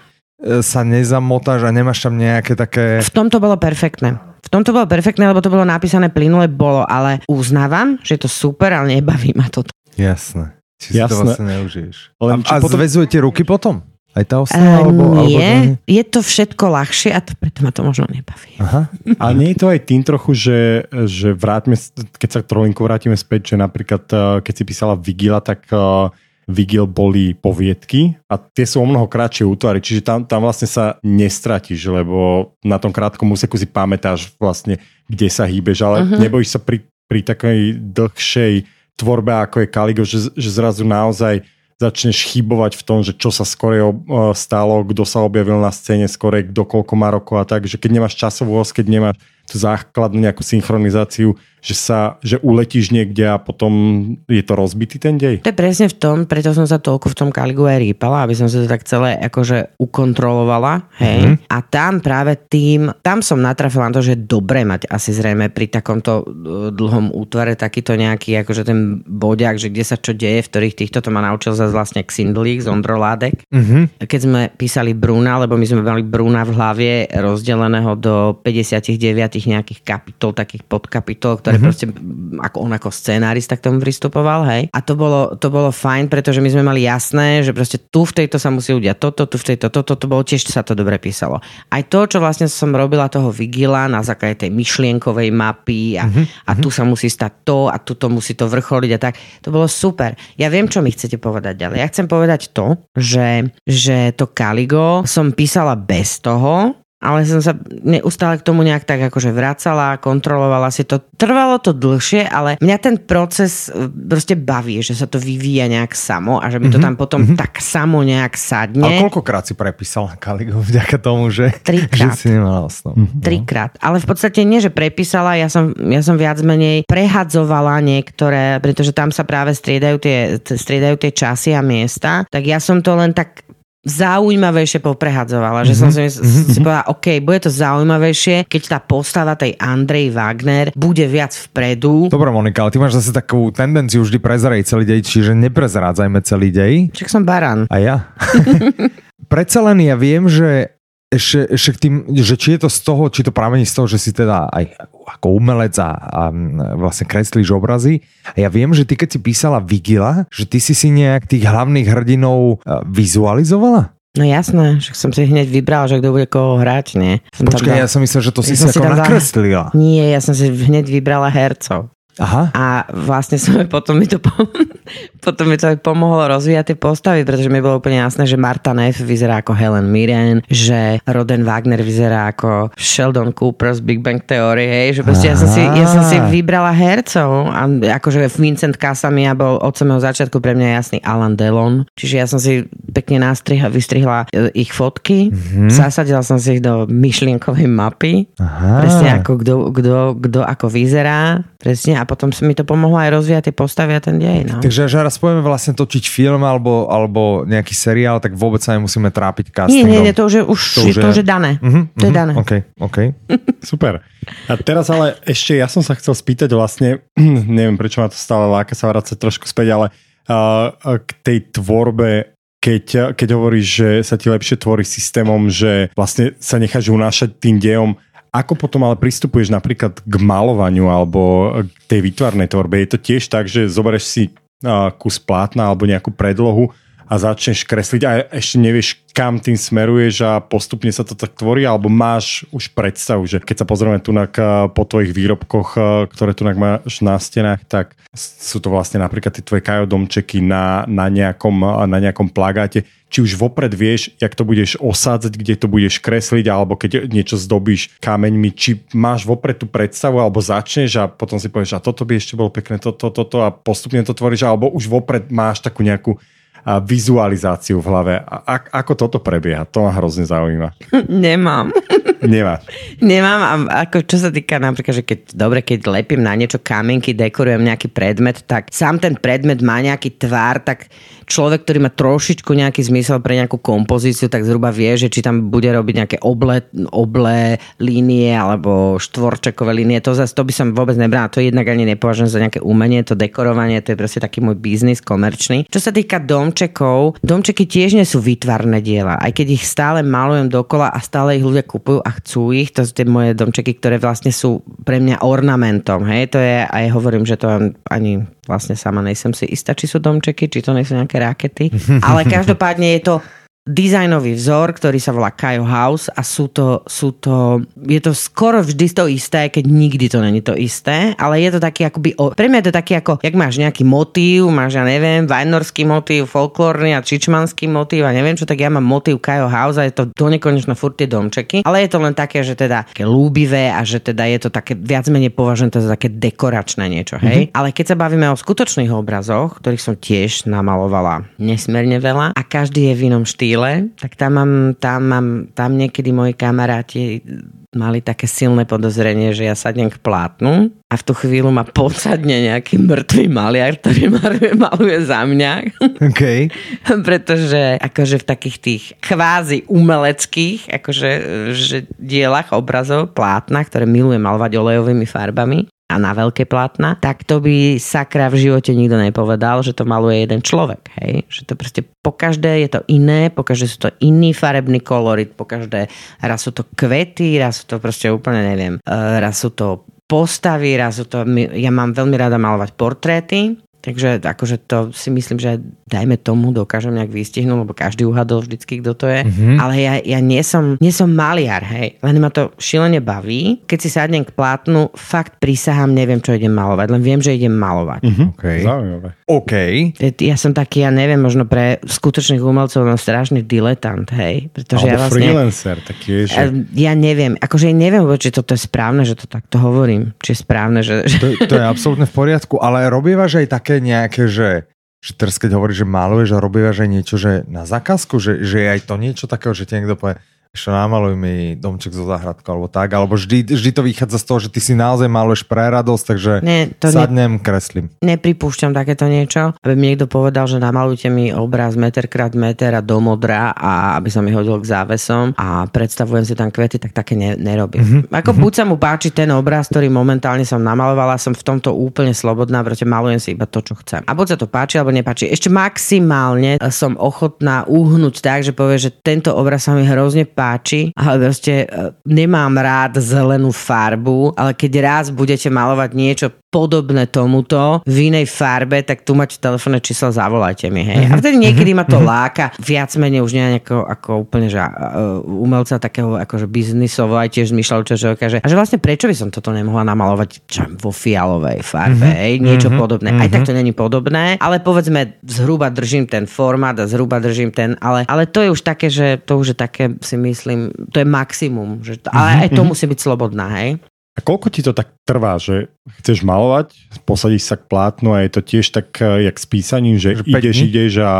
sa nezamotáš a nemáš tam nejaké také... V tomto bolo perfektné. V tomto bolo perfektné, lebo to bolo napísané plynule, bolo, ale uznávam, že je to super, ale nebaví ma to. Jasné. Či si to Jasné. vlastne neužiješ. Len a či a potom- zväzujete ruky potom? Aj tá Uh, osnova? alebo, alebo nie, je to všetko ľahšie a to, preto ma to možno nebaví. Aha. A nie je to aj tým trochu, že, že vráťme, keď sa trolinku vrátime späť, že napríklad, eh, keď si písala Vigila, tak eh, Vigil boli poviedky a tie sú o mnoho kratšie útvary, čiže tam, tam vlastne sa nestratíš, lebo na tom krátkom úseku si pamätáš vlastne, kde sa hýbeš, ale uh-huh. nebojíš sa pri, pri takej dlhšej tvorbe, ako je Kaligo, že, že zrazu naozaj začneš chybovať v tom, že čo sa skore stalo, kto sa objavil na scéne skore, kto koľko má rokov a tak, že keď nemáš časovú os, keď nemáš základnú nejakú synchronizáciu, že sa, že uletíš niekde a potom je to rozbitý ten dej? To je presne v tom, preto som sa toľko v tom Kaligu aj rýpala, aby som si to tak celé akože ukontrolovala, hej. Mm-hmm. A tam práve tým, tam som natrafila na to, že je dobré mať asi zrejme pri takomto e, dlhom útvare takýto nejaký akože ten bodiak, že kde sa čo deje, v ktorých týchto to ma naučil zase vlastne Xindlík z Ondroládek. Mm-hmm. Keď sme písali Bruna, lebo my sme mali Bruna v hlavie rozdeleného do 59 nejakých kapitol, takých podkapitol, ktoré mm-hmm. proste, ako on ako scenárista k tomu pristupoval, hej. A to bolo, to bolo fajn, pretože my sme mali jasné, že proste tu v tejto sa musí udiať toto, tu v tejto toto, to bolo tiež sa to dobre písalo. Aj to, čo vlastne som robila toho Vigila na základe tej myšlienkovej mapy a, mm-hmm. a tu sa musí stať to a tu to musí to vrcholiť a tak, to bolo super. Ja viem, čo mi chcete povedať ďalej. Ja chcem povedať to, že, že to Kaligo som písala bez toho, ale som sa neustále k tomu nejak tak akože vracala, kontrolovala si to. Trvalo to dlhšie, ale mňa ten proces e, proste baví, že sa to vyvíja nejak samo a že mi to mhm, tam potom mm-hmm. tak samo nejak sadne. Ale koľkokrát si prepísala Kaligo vďaka tomu, že, Trikrát. že si nemala osnov. Mm-hmm. Trikrát. Ale v podstate nie, že prepísala, ja som, ja som viac menej prehadzovala niektoré, pretože tam sa práve striedajú tie, striedajú tie časy a miesta, tak ja som to len tak zaujímavejšie poprehadzovala. Že mm-hmm. som si, mm-hmm. si povedala, OK, bude to zaujímavejšie, keď tá postava tej Andrej Wagner bude viac vpredu. Dobre, Monika, ale ty máš zase takú tendenciu vždy prezrať celý dej, čiže neprezrádzajme celý dej. Však som baran. A ja. Predsa len ja viem, že ešte, ešte tým, že či je to z toho, či to pramení z toho, že si teda aj ako umelec a, a vlastne kreslíš obrazy. A ja viem, že ty keď si písala Vigila, že ty si si nejak tých hlavných hrdinov e, vizualizovala? No jasné, že som si hneď vybral, že kto bude koho hrať, nie? Som Počkaj, ja som myslel, že to ja si si ako nakreslila. Nie, ja som si hneď vybrala hercov. Aha. A vlastne som potom mi to, potom mi to aj pomohlo rozvíjať tie postavy, pretože mi bolo úplne jasné, že Marta Neff vyzerá ako Helen Mirren, že Roden Wagner vyzerá ako Sheldon Cooper z Big Bang Theory, hej, že proste ja som, si, ja som si vybrala hercov a akože Vincent Casamia bol od samého začiatku pre mňa jasný Alan Delon, čiže ja som si pekne nastrihla, vystrihla e, ich fotky, mm-hmm. zasadila som si ich do myšlienkovej mapy, Aha. presne ako kto ako vyzerá, presne a potom mi to pomohlo aj rozvíjať tie postavy a ten dej. No. Takže že raz povieme vlastne točiť film alebo, alebo nejaký seriál, tak vôbec sa nemusíme trápiť castingom. Nie, nie, nie, to už je, už, to už, je, to už je dané. Uh-huh, to je uh-huh, dané. OK, OK. Super. A teraz ale ešte ja som sa chcel spýtať vlastne, neviem prečo ma to stále láka sa vrácať trošku späť, ale uh, k tej tvorbe keď, keď hovoríš, že sa ti lepšie tvorí systémom, že vlastne sa necháš unášať tým dejom, ako potom ale pristupuješ napríklad k malovaniu alebo k tej výtvarnej tvorbe? Je to tiež tak, že zoberieš si kus plátna alebo nejakú predlohu a začneš kresliť a ešte nevieš, kam tým smeruješ a postupne sa to tak tvorí, alebo máš už predstavu, že keď sa pozrieme tu po tvojich výrobkoch, ktoré tu máš na stenách, tak sú to vlastne napríklad tie tvoje kajodomčeky na, na, nejakom, na nejakom plagáte. Či už vopred vieš, jak to budeš osádzať, kde to budeš kresliť, alebo keď niečo zdobíš kameňmi, či máš vopred tú predstavu, alebo začneš a potom si povieš, a toto by ešte bolo pekné, toto, toto, to, a postupne to tvoríš, alebo už vopred máš takú nejakú vizualizáciu v hlave. A, ako toto prebieha? To ma hrozne zaujíma. Nemám. Nemá. Nemám. A ako čo sa týka napríklad, že keď, dobre, keď lepím na niečo kamienky, dekorujem nejaký predmet, tak sám ten predmet má nejaký tvár, tak človek, ktorý má trošičku nejaký zmysel pre nejakú kompozíciu, tak zhruba vie, že či tam bude robiť nejaké oble, oble línie alebo štvorčekové línie. To zase to by som vôbec nebrala. To jednak ani nepovažujem za nejaké umenie, to dekorovanie, to je proste taký môj biznis komerčný. Čo sa týka domčekov, domčeky tiež nie sú výtvarné diela. Aj keď ich stále malujem dokola a stále ich ľudia kupujú a chcú ich, to sú tie moje domčeky, ktoré vlastne sú pre mňa ornamentom. Hej? To je, aj hovorím, že to ani vlastne sama nejsem si istá, či sú domčeky, či to nie sú nejaké rakety. Ale každopádne je to dizajnový vzor, ktorý sa volá Kajo House a sú to, sú to, je to skoro vždy to isté, keď nikdy to není to isté, ale je to taký akoby, pre mňa je to taký ako, jak máš nejaký motív, máš, ja neviem, vajnorský motív, folklórny a čičmanský motív a neviem čo, tak ja mám motív Kajo House a je to do nekonečno furt tie domčeky, ale je to len také, že teda také lúbivé a že teda je to také viac menej považené to za také dekoračné niečo, hej. Mm-hmm. Ale keď sa bavíme o skutočných obrazoch, ktorých som tiež namalovala nesmierne veľa a každý je v inom štýle, chvíle, tak tam mám, tam mám, tam niekedy moji kamaráti mali také silné podozrenie, že ja sadnem k plátnu a v tú chvíľu ma podsadne nejaký mŕtvý maliar, ktorý maluje, maluje za mňa. Okay. Pretože akože v takých tých kvázi umeleckých akože, že dielach obrazov plátna, ktoré milujem malovať olejovými farbami, a na veľké plátna, tak to by sakra v živote nikto nepovedal, že to maluje jeden človek. Hej? Že to proste po každé je to iné, po každé sú to iný farebný kolorit, po každé raz sú to kvety, raz sú to proste úplne neviem, eh, raz sú to postavy, raz sú to, ja mám veľmi rada malovať portréty, Takže akože to si myslím, že dajme tomu dokážem nejak vystihnúť, lebo každý uhadol vždycky, kto to je. Mm-hmm. Ale ja, ja nie, som, nie som maliar, hej. Len ma to šilene baví. Keď si sadnem k plátnu, fakt prísahám, neviem, čo idem malovať. Len viem, že idem malovať. Mm-hmm. Okay. Zaujímavé. OK. Ja som taký, ja neviem, možno pre skutočných umelcov no strašný diletant, hej. Pretože Alebo ja vlastne, freelancer, taký je, že... Ja neviem, akože neviem, či toto je správne, že to takto hovorím. Či je správne, že... To, to je absolútne v poriadku, ale robívaš aj také nejaké, že že teraz keď hovoríš, že maluješ a robívaš aj niečo, že na zákazku, že, že je aj to niečo takého, že ti niekto povie, ešte namaluj mi domček zo záhradku alebo tak, alebo vždy, vždy to vychádza z toho, že ty si naozaj maluješ pre radosť, takže ne, to sadnem, ne, kreslím. Nepripúšťam takéto niečo, aby mi niekto povedal, že namalujte mi obraz meter krát meter a do modra a aby som mi hodil k závesom a predstavujem si tam kvety, tak také ne, nerobím. Mm-hmm. Ako mm-hmm. buď sa mu páči ten obraz, ktorý momentálne som namalovala, som v tomto úplne slobodná, pretože malujem si iba to, čo chcem. A buď sa to páči, alebo nepáči. Ešte maximálne som ochotná uhnúť tak, že povie, že tento obraz sa mi hrozne páči páči, ale proste e, nemám rád zelenú farbu, ale keď raz budete malovať niečo podobné tomuto v inej farbe, tak tu máte telefónne číslo, zavolajte mi. Hej. A vtedy niekedy ma to mhm. láka viac menej už nie ako, ako úplne že, uh, umelca takého akože biznisovo aj tiež zmyšľal, čo, že, že, a že vlastne prečo by som toto nemohla namalovať čo, vo fialovej farbe, mm-hmm. hej, niečo mm-hmm. podobné. Aj tak to není podobné, ale povedzme zhruba držím ten formát a zhruba držím ten, ale, ale to je už také, že to už je také si myslím, to je maximum, že to, ale mhm, aj to mm-hmm. musí byť slobodná, hej. A koľko ti to tak trvá, že chceš malovať, posadíš sa k plátnu a je to tiež tak, eh, jak s písaním, že, že ideš, ideš a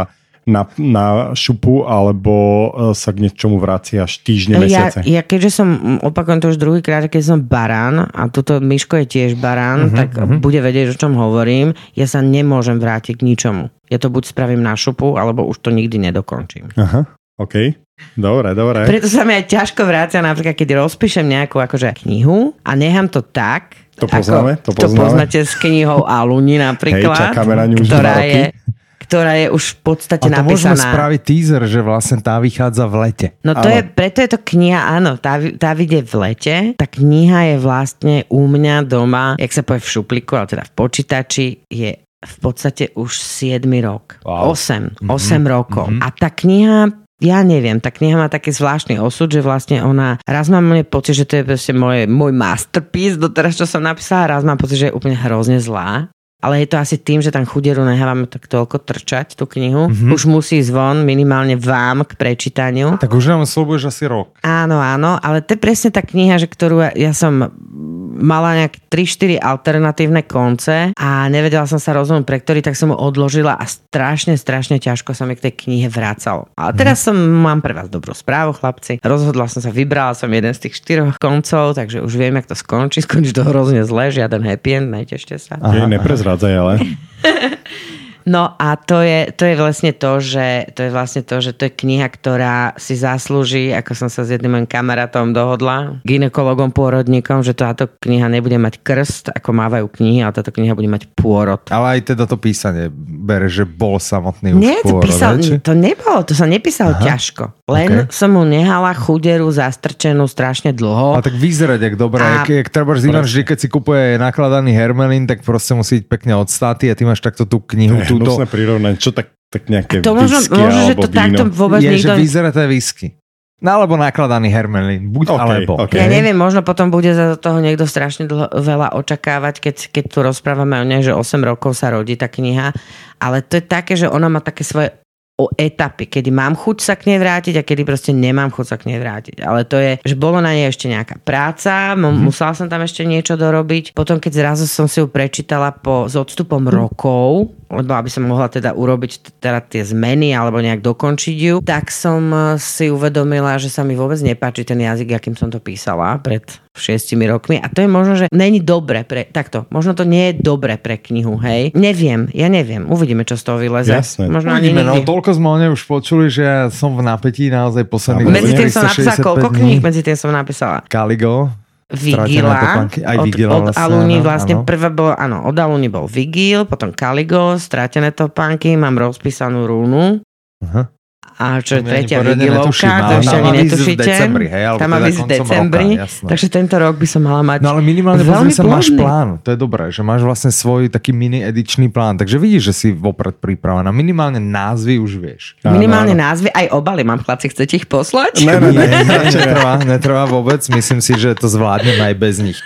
na, na šupu alebo eh, sa k niečomu vraciaš týždne, mesiace? Ja, ja keďže som, opakujem to už druhýkrát, keď som barán a toto Miško je tiež barán, uh-huh, tak uh-huh. bude vedieť, o čom hovorím. Ja sa nemôžem vrátiť k ničomu. Ja to buď spravím na šupu, alebo už to nikdy nedokončím. Aha, OK. Dobre, dobre. Preto sa mi aj ťažko vrácia, napríklad keď rozpíšem nejakú akože knihu a nechám to tak, to poznáme, to poznáme. To poznáte s knihou Aluni napríklad, Hej, čakáme na ňu už ktorá je, ktorá je už v podstate a to napísaná. môžeme spraviť teaser, že vlastne tá vychádza v lete. No to je, preto je to kniha, áno, tá, tá vyjde v lete. Tá kniha je vlastne u mňa doma, jak sa povie v šupliku, ale teda v počítači, je v podstate už 7 rok. Wow. 8. 8 mm-hmm. rokov. Mm-hmm. A tá kniha ja neviem, tá kniha má taký zvláštny osud, že vlastne ona, raz mám pocit, že to je proste môj, môj masterpiece doteraz, čo som napísala, raz mám pocit, že je úplne hrozne zlá. Ale je to asi tým, že tam chudieru nehávame tak toľko trčať, tú knihu. Mm-hmm. Už musí zvon minimálne vám k prečítaniu. Tak už nám slúbuješ asi rok. Áno, áno, ale to je presne tá kniha, že ktorú ja som mala nejak 3-4 alternatívne konce a nevedela som sa rozhodnúť pre ktorý, tak som ho odložila a strašne, strašne ťažko sa mi k tej knihe vracalo. A teraz som, mám pre vás dobrú správu, chlapci. Rozhodla som sa, vybrala som jeden z tých štyroch koncov, takže už viem, jak to skončí. Skončí to hrozne zle, žiaden happy end, netešte sa. Aha, neprezrádzaj ale. No a to je, to je vlastne to, že to je vlastne to, že to je kniha, ktorá si zaslúži, ako som sa s jedným mojim kamarátom dohodla, ginekologom, pôrodníkom, že táto kniha nebude mať krst, ako mávajú knihy, ale táto kniha bude mať pôrod. Ale aj teda to písanie bere, že bol samotný Nie, už to, písal, to nebolo, to sa nepísalo Aha. ťažko. Len OK. som mu nehala chuderu zastrčenú strašne dlho. Ale tak vyzerať, jak dobré, A- jak, jak treba Ivan vždy, keď si kupuje nakladaný Hermelin, tak proste musí ísť pekne od státy a ty máš takto tú knihu, Je túto, hnusné prirovnanie, čo tak, tak nejaké To možno, možno že to takto víno. vôbec je, nikto... že vyzerá to whisky. No alebo nakladaný Hermelin, buď OK, alebo. OK. Ja neviem, možno potom bude za toho niekto strašne dlho, veľa očakávať, keď, keď tu rozprávame o nej, že 8 rokov sa rodí tá kniha, ale to je také, že ona má také svoje o etapy, kedy mám chuť sa k nej vrátiť a kedy proste nemám chuť sa k nej vrátiť. Ale to je, že bolo na nej ešte nejaká práca, mm-hmm. musela som tam ešte niečo dorobiť. Potom, keď zrazu som si ju prečítala po, s odstupom rokov, lebo aby som mohla teda urobiť teda tie zmeny alebo nejak dokončiť ju, tak som eh, si uvedomila, že sa mi vôbec nepáči ten jazyk, akým som to písala pred šiestimi rokmi. A to je možno, že není dobre pre, takto, možno to nie je dobre pre knihu, hej? Neviem, ja neviem, uvidíme, čo z toho vyleze. Jasné. Možno ani Uvidíme, no toľko sme o nej už počuli, že ja som v napätí naozaj posledných Medzi tým som napísala 365 koľko kníh? Medzi tým som napísala Caligo, Stratené Vigila. Aj od, Vigila od vlastne, Aluni áno, vlastne áno. prvé bolo, áno, od Aluni bol Vigil, potom Caligo, Stratené topánky, mám rozpísanú rúnu. Aha. A čo je tretia netuším, to ešte ani má výsť v netušíte. decembri, hej, alebo Tá má teda v decembri, roka, takže tento rok by som mala mať No ale minimálne veľmi pozri sa, máš plán. To je dobré, že máš vlastne svoj taký mini edičný plán. Takže vidíš, že si vopred pripravená. Minimálne názvy už vieš. Minimálne áno. názvy, aj obaly mám, chlapci, chcete ich poslať? Ne, ne, ne. nie, netrvá, netrvá vôbec. Myslím si, že to zvládnem aj bez nich.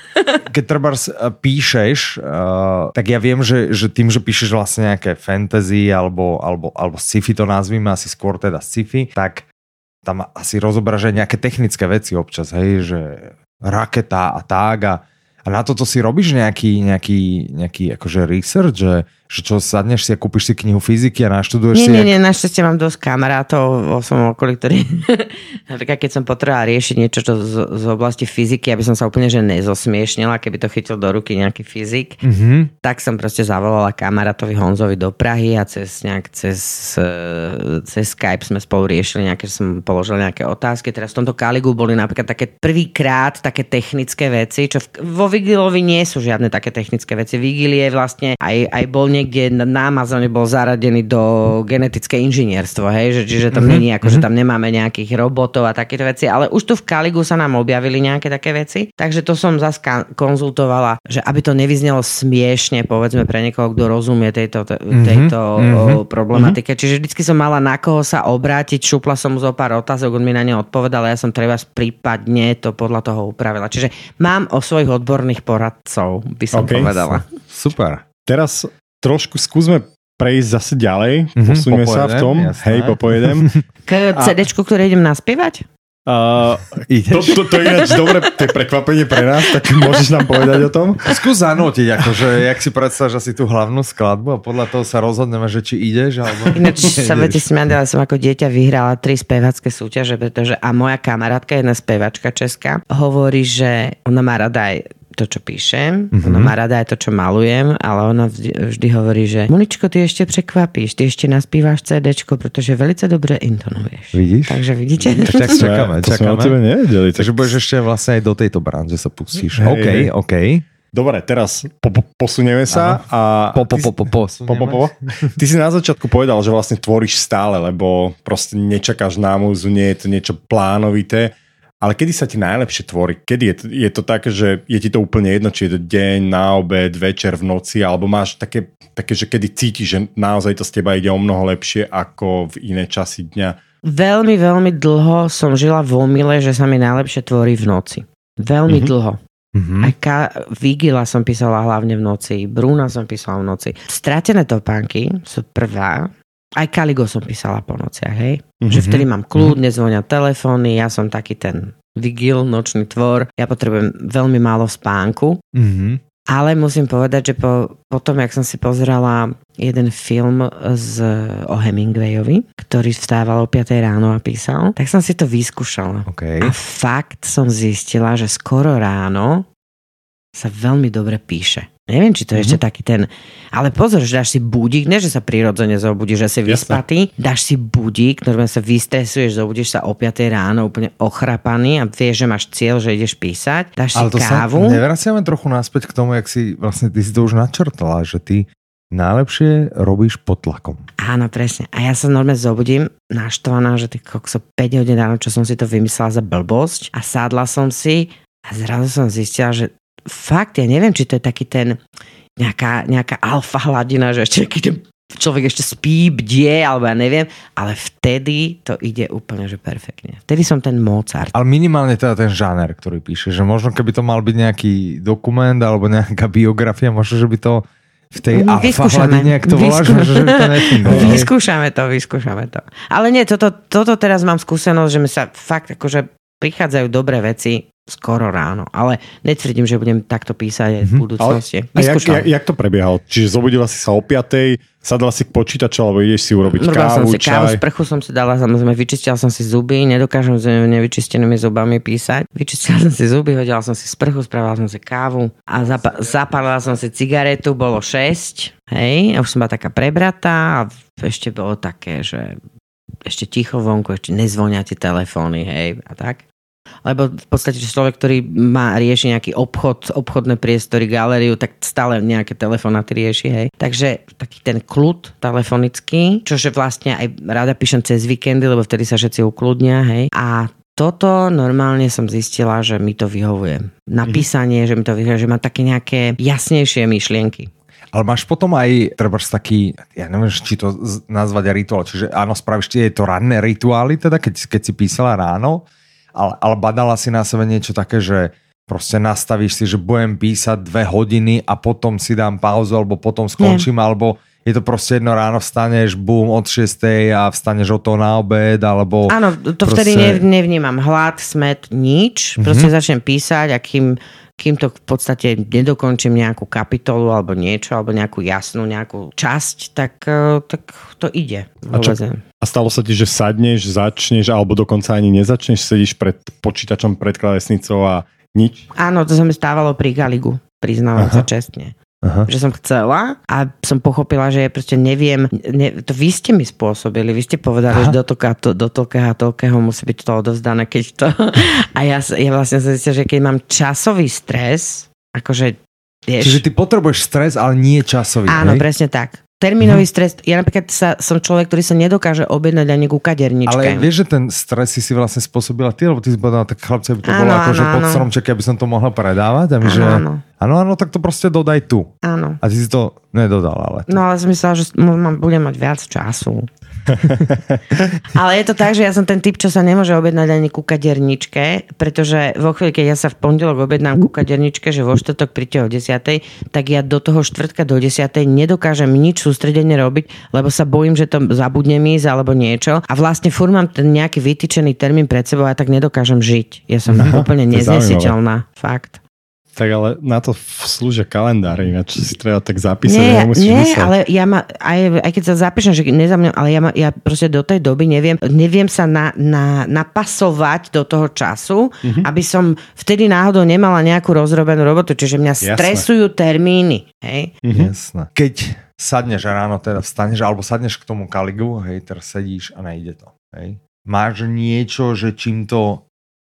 Keď treba píšeš, uh, tak ja viem, že, že tým, že píšeš vlastne nejaké fantasy alebo, alebo, alebo sci-fi to nazvime, asi skôr teda sci-fi, tak tam asi rozoberáš aj nejaké technické veci občas, hej, že raketa a tak a, a na toto si robíš nejaký, nejaký, nejaký akože research, že, že čo sadneš si a kúpiš si knihu fyziky a naštuduješ Nie, si... nie, jak- nie, našťastie mám dosť kamarátov vo svojom okolí, ktorí napríklad keď som potrebovala riešiť niečo čo z, z oblasti fyziky, aby som sa úplne že nezosmiešnila, keby to chytil do ruky nejaký fyzik, Mhm. tak som proste zavolala kamarátovi Honzovi do Prahy a cez, nejak, cez, eh, cez Skype sme spolu riešili nejaké, som položil nejaké otázky. Teraz v tomto Kaligu boli napríklad také prvýkrát také technické veci, čo v, vo Vigilovi nie sú žiadne také technické veci. Vigil je vlastne aj, aj bol niekde na, Amazone bol zaradený do genetické inžinierstvo, hej, že, čiže tam mm-hmm. není ako, že tam nemáme nejakých robotov a takéto veci, ale už tu v Kaligu sa nám objavili nejaké také veci, takže to som zase konzultovala, že aby to nevyznelo smiešne, povedzme pre niekoho, kto rozumie tejto, te- tejto mm-hmm. problematike. Čiže vždycky som mala na koho sa obrátiť, šupla som mu zo pár otázok, on mi na ne odpovedal a ja som treba prípadne to podľa toho upravila. Čiže mám o svojich odborných poradcov, by som OK. povedala. Super. Teraz trošku skúsme prejsť zase ďalej, Mhm, posunieme sa v tom, jasné. hej, popojedem. K CDčku, ktoré idem naspievať? Uh, to, to, to je ináč dobre, to je prekvapenie pre nás, tak môžeš nám povedať o tom? Skús zanútiť, akože, jak si predstavíš asi tú hlavnú skladbu a podľa toho sa rozhodneme, že či ideš, alebo... Ináč sa viete smiať, ale som ako dieťa vyhrala tri spevacké súťaže, pretože a moja kamarátka, jedna spevačka česká, hovorí, že ona má rada aj to, čo píšem, Mhm. mm-hmm. ona má rada aj to, čo malujem, ale ona vždy, vždy hovorí, že Moničko, ty ešte prekvapíš, ty ešte naspíváš CDčko, pretože velice dobre intonuješ. Vidíš? Takže vidíte? Tak čakáme, to sme o tebe čakáme. nevedeli. Takže Tak... budeš ešte vlastne aj do tejto branže sa pustíš. Hej, OK, hej. OK. Dobre, teraz po, po, posunieme sa a... Po, po, po, po, po. Po, po, po. Ty si na začiatku povedal, že vlastne tvoríš stále, lebo proste nečakáš na múzu, nie je to niečo plánovité. Ale kedy sa ti najlepšie tvorí? Kedy je to, je to také, že je ti to úplne jedno, či je to deň, na obed, večer, v noci, alebo máš také, také, že kedy cítiš, že naozaj to z teba ide o mnoho lepšie ako v iné časy dňa? Veľmi, veľmi dlho som žila v omyle, že sa mi najlepšie tvorí v noci. Veľmi Mhm. dlho. Mhm. Aj ka- Vigila som písala hlavne v noci, Bruna som písala v noci. Stratené topánky sú prvá. Aj Kaligo som písala po nociach, hej? Mhm. Že vtedy mám kľud, nezvonia telefóny, ja som taký ten vigil, nočný tvor. Ja potrebujem veľmi málo spánku. Mhm. Ale musím povedať, že po, potom, jak som si pozerala jeden film z, o Hemingwayovi, ktorý vstával o 5 ráno a písal, tak som si to vyskúšala. OK. A fakt som zistila, že skoro ráno sa veľmi dobre píše. Neviem, či to je ešte taký ten... Ale pozor, že dáš si budík, ne, že sa prirodzene zobudíš, že si vyspatý, dáš si budík, normálne sa vystresuješ, zobudíš sa o 5 ráno úplne ochrapaný a vieš, že máš cieľ, že ideš písať, dáš si Ale to kávu. sa nevraciame trochu naspäť k tomu, jak si vlastne ty si to už načrtala, že ty najlepšie robíš pod tlakom. Áno, presne. A ja sa normálne zobudím naštvaná, že ty kokso 5 hodín ráno, čo som si to vymyslela za blbosť a sadla som si a zrazu som zistila, že fakt, ja neviem, či to je taký ten nejaká, nejaká alfa hladina, že ešte keď človek ešte spí, bdie, alebo ja neviem, ale vtedy to ide úplne, že perfektne. Vtedy som ten Mozart. Ale minimálne teda ten žáner, ktorý píše, že možno keby to mal byť nejaký dokument alebo nejaká biografia, možno, že by to v tej Mm, alfa vyskúšame. hladine, ak to voláš, Vyskú- že by to nefungovalo. Vyskúšame to, vyskúšame to. Ale nie, toto, toto teraz mám skúsenosť, že mi sa fakt akože prichádzajú dobré veci skoro ráno, ale netvrdím, že budem takto písať aj v Mhm. budúcnosti. A jak, jak, jak to prebiehalo? Čiže zobudila si sa o 5, sadla si k počítaču, alebo ideš si urobiť Robila som kávu, si kávu, čaj? sprchu som si dala, samozrejme vyčistila som si zuby, nedokážem s nevyčistenými zubami písať. Vyčistila som si zuby, hodila som si sprchu, spravila som si kávu a zapa- zapálila som si cigaretu, bolo 6, hej, a už som bola taká prebratá a ešte bolo také, že ešte ticho vonku, ešte nezvonia ti telefóny, hej, a tak. Lebo v podstate človek, ktorý má, rieši nejaký obchod, obchodné priestory, galériu, tak stále nejaké telefonáty rieši, hej. Takže taký ten kľud telefonický, čože vlastne aj rada píšem cez víkendy, lebo vtedy sa všetci ukludnia, hej. A toto normálne som zistila, že mi to vyhovuje. Napísanie, že mi to vyhovuje, že má také nejaké jasnejšie myšlienky. Ale máš potom aj treba taký, ja neviem, či to nazvať rituál, čiže áno, spravíš tie to ranné rituály, teda keď, keď si písala ráno, ale, ale badala si na sebe niečo také, že proste nastavíš si, že budem písať dve hodiny a potom si dám pauzu, alebo potom skončím, alebo je to proste jedno ráno vstaneš, bum, od 6 a vstaneš od toho na obed, alebo... Áno, to vtedy Proste- ne, nevnímam. Hlad, smet, nič. Proste začnem písať a kým, kým to v podstate nedokončím nejakú kapitolu alebo niečo, alebo nejakú jasnú nejakú časť, tak, eh, tak to ide. A čo-. A stalo sa ti, že sadneš, začneš, alebo dokonca ani nezačneš, sedíš pred počítačom, pred klávesnicou a nič? Áno, to sa mi stávalo pri Galigu, priznávam sa čestne. Aha. Že som chcela a som pochopila, že ja proste neviem, ne, to vy ste mi spôsobili, vy ste povedali, Aha. že do, toka, to, do toľkého a toľkého musí byť to odovzdané, keď to... A ja, ja vlastne som zistila, že keď mám časový stres, akože, vieš... Čiže ty potrebuješ stres, ale nie časový. Áno, hej? presne tak. Termínový stres, ja napríklad sa, som človek, ktorý sa nedokáže objednať ani ku kaderničke. Ale vieš, že ten stres si si vlastne spôsobila ty, lebo ty si povedala, tak chlapci, aby to Áno, bolo ako, že áno, pod áno. stromček, aby som to mohla predávať. A my, že, áno, áno, áno, tak to proste dodaj tu. áno. A ty si to nedodala, ale... No ale som myslela, že mám- budem mať viac času. ale je to tak, že ja som ten typ, čo sa nemôže objednať ani ku kaderničke, pretože vo chvíli, keď ja sa v pondelok objednám ku kaderničke, že vo štvrtok príďte o 10, tak ja do toho štvrtka do 10 nedokážem nič sústredene robiť, lebo sa bojím, že to zabudnem ísť alebo niečo. A vlastne furt mám ten nejaký vytýčený termín pred sebou a tak nedokážem žiť. Ja som úplne to je neznesiteľná. Fakt. Tak ale na to slúžia kalendáre, ináč si treba tak zapísať, Nie, nemusíš nie mysleť. ale ja ma, aj, aj keď sa zapíšem, že nezamňam, ale ja, ma, ja proste do tej doby neviem, neviem sa na, na, napasovať do toho času, Mhm. mm-hmm. aby som vtedy náhodou nemala nejakú rozrobenú robotu, čiže mňa Jasné. stresujú termíny. Hej? Mhm. Jasné. Keď sadneš ráno, teda vstaneš, alebo sadneš k tomu kaligu, hej, teraz sedíš a nejde to. Hej. Máš niečo, že čím to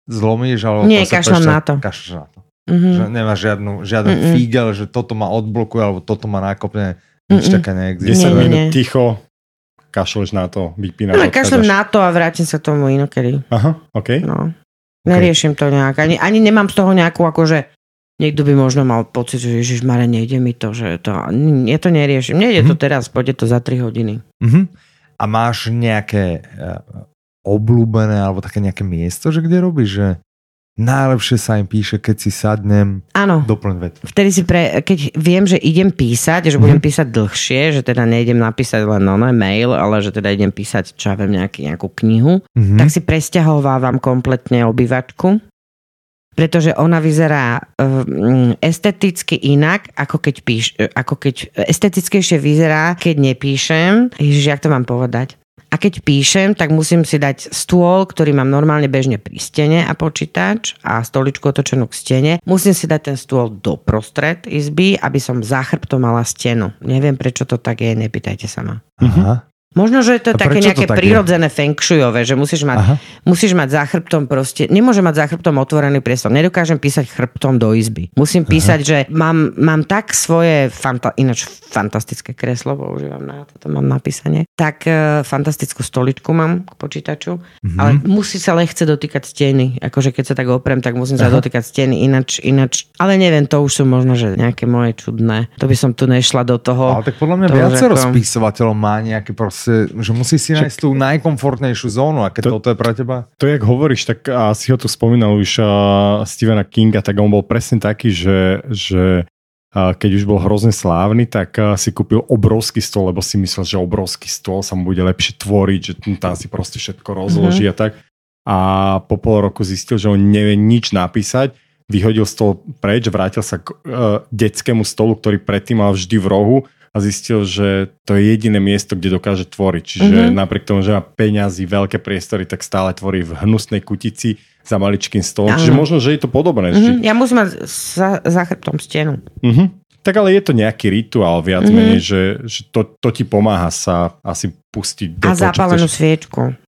zlomíš, alebo Nie, kašľam na to. Kašľaš na to. Mm-hmm. Že nemáš žiadnu, žiaden Mm-mm. fígel, že toto ma odblokuje, alebo toto ma nákopne. Nič Mm-mm. také 10 neexistuje. Nie, nie, minút nie. ticho, kašleš na to, vypínaš. Ale kašlem na to a vrátim sa tomu inokedy. Aha, OK. No. Neriešim to nejak. Ani, ani nemám z toho nejakú akože Niekto by možno mal pocit, že Ježiš Mare, nejde mi to, že to... Ja to neriešim. Nejde to Mhm. teraz, pôjde to za 3 hodiny. Mhm. A máš nejaké uh, obľúbené, alebo také nejaké miesto, že kde robíš, že najlepšie sa im píše, keď si sadnem, Áno. doplň vetu. Vtedy si pre, keď viem, že idem písať, že budem písať dlhšie, že teda nejdem napísať len no, mail, ale že teda idem písať, čo viem, nejaký, nejakú knihu, Mhm. tak si presťahovávam kompletne obývačku, pretože ona vyzerá um, esteticky inak, ako keď píš, ako keď estetickejšie vyzerá, keď nepíšem. Ježiš, jak to mám povedať? A keď píšem, tak musím si dať stôl, ktorý mám normálne bežne pri stene a počítač a stoličku otočenú k stene. Musím si dať ten stôl doprostred izby, aby som za chrbtom mala stenu. Neviem, prečo to tak je, nepýtajte sa ma. Aha. Možno, že to je A také prečo to nejaké tak je? prirodzené feng shuiové, že musíš mať, musíš mať za chrbtom proste, nemôže mať za chrbtom otvorený priestor. Nedokážem písať chrbtom do izby. Musím písať, že mám, mám tak svoje, fanta, ináč fantastické kreslo, používam na toto, mám napísanie, tak e, fantastickú stoličku mám k počítaču, Mhm. ale musí sa lehce dotýkať steny. Akože keď sa tak oprem, tak musím sa dotýkať steny, ináč, ináč. Ale neviem, to už sú možno, že nejaké moje čudné. To by som tu nešla do toho. Ale tak podľa mňa toho, viacero ako- spisovateľov má nejaké proste, že musí si nájsť tú najkomfortnejšiu zónu a keď To- toto je pre teba... To, jak hovoríš, tak a si ho tu spomínal už uh, Stephena Kinga, tak on bol presne taký, že, že uh, keď už bol hrozne slávny, tak uh, si kúpil obrovský stôl, lebo si myslel, že obrovský stôl sa mu bude lepšie tvoriť, že tam si proste všetko rozloží a tak. A po pol roku zistil, že on nevie nič napísať, vyhodil stôl preč, vrátil sa k uh, detskému stolu, ktorý predtým mal vždy v rohu a zistil, že to je jediné miesto, kde dokáže tvoriť. Čiže mm-hmm. napriek tomu, že má peňazí, veľké priestory, tak stále tvorí v hnusnej kutici za maličkým stolom. Čiže možno, že je to podobné. Mhm, Mm-hmm. Ja musím mať za, za chrbtom stenu. Mm-hmm. Tak ale je to nejaký rituál viac Mhm. mm-hmm. menej, že, že to, to ti pomáha sa asi pustiť do A toho, zapálenú sviečku.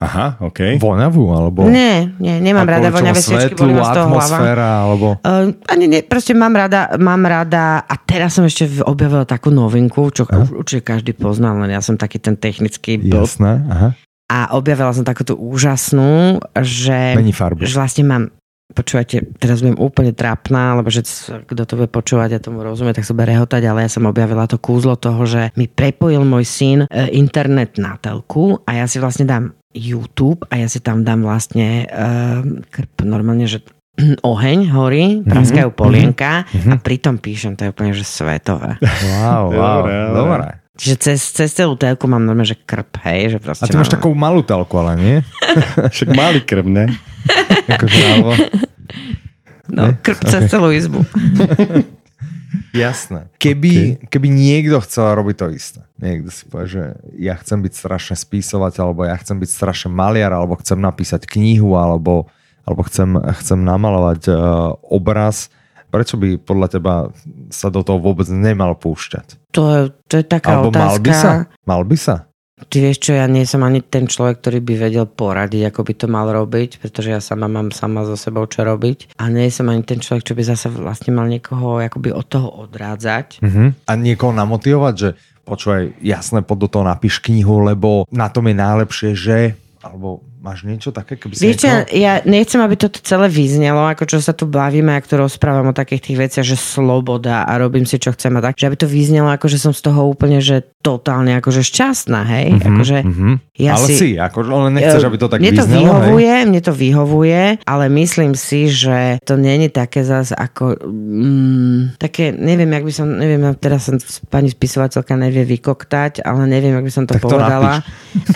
Aha, OK. Voňavú, alebo... Nie, nie, nemám rada voňavé sviečky, boli ma z toho hlava. atmosféra, alebo... Uh, ani nie, proste mám rada, mám rada a teraz som ešte objavila takú novinku, čo Aha. určite každý pozná, len ja som taký ten technický blb. Jasné, aha. A objavila som takúto úžasnú, že, Mení farbu. že vlastne mám Počúvate, teraz budem úplne trápna, lebo že kto to bude počúvať a tomu rozumie, tak sa bude rehotať, ale ja som objavila to kúzlo toho, že mi prepojil môj syn e, internet na telku a ja si vlastne dám YouTube a ja si tam dám vlastne e, krp, normálne, že oheň horí, praskajú polienka a pritom píšem, to je úplne, že svetové. Wow, wow, dobre. Čiže cez, cez celú telku mám normálne, že krp, hej, že proste A ty máš mám- takú malú telku, ale nie? Však malý krv, ne? Alebo... no, krp cez celú izbu. Jasné. Keby, keby niekto chcel robiť to isté, niekto si povie, že ja chcem byť strašne spísovať, alebo ja chcem byť strašne maliar, alebo chcem napísať knihu, alebo, alebo chcem, chcem namalovať uh, obraz, prečo by podľa teba sa do toho vôbec nemal púšťať? To je, to je taká Alebo otázka. mal by sa? Mal by sa? Ty vieš čo, ja nie som ani ten človek, ktorý by vedel poradiť, ako by to mal robiť, pretože ja sama mám sama so sebou čo robiť. A nie som ani ten človek, čo by zase vlastne mal niekoho akoby od toho odrádzať. Uh-huh. A niekoho namotivovať, že počúvaj, jasné, pod do toho napíš knihu, lebo na tom je najlepšie, že... Alebo máš niečo také, keby si Vieš čo, niekoho... ja nechcem, aby toto celé vyznelo, ako čo sa tu bavíme, ako to rozprávam o takých tých veciach, že sloboda a robím si, čo chcem a tak, že aby to vyznelo, ako že som z toho úplne, že totálne akože šťastná, hej? Mm-hmm, akože Mhm. ja ale si... si, ako, ale nechceš, aby to tak mne to vyznelo, hej? vyhovuje, mne to vyhovuje, ale myslím si, že to není také zase ako mm, také, neviem, jak by som, neviem, teraz som pani spisovateľka nevie vykoktať, ale neviem, jak by som to Tak to povedala.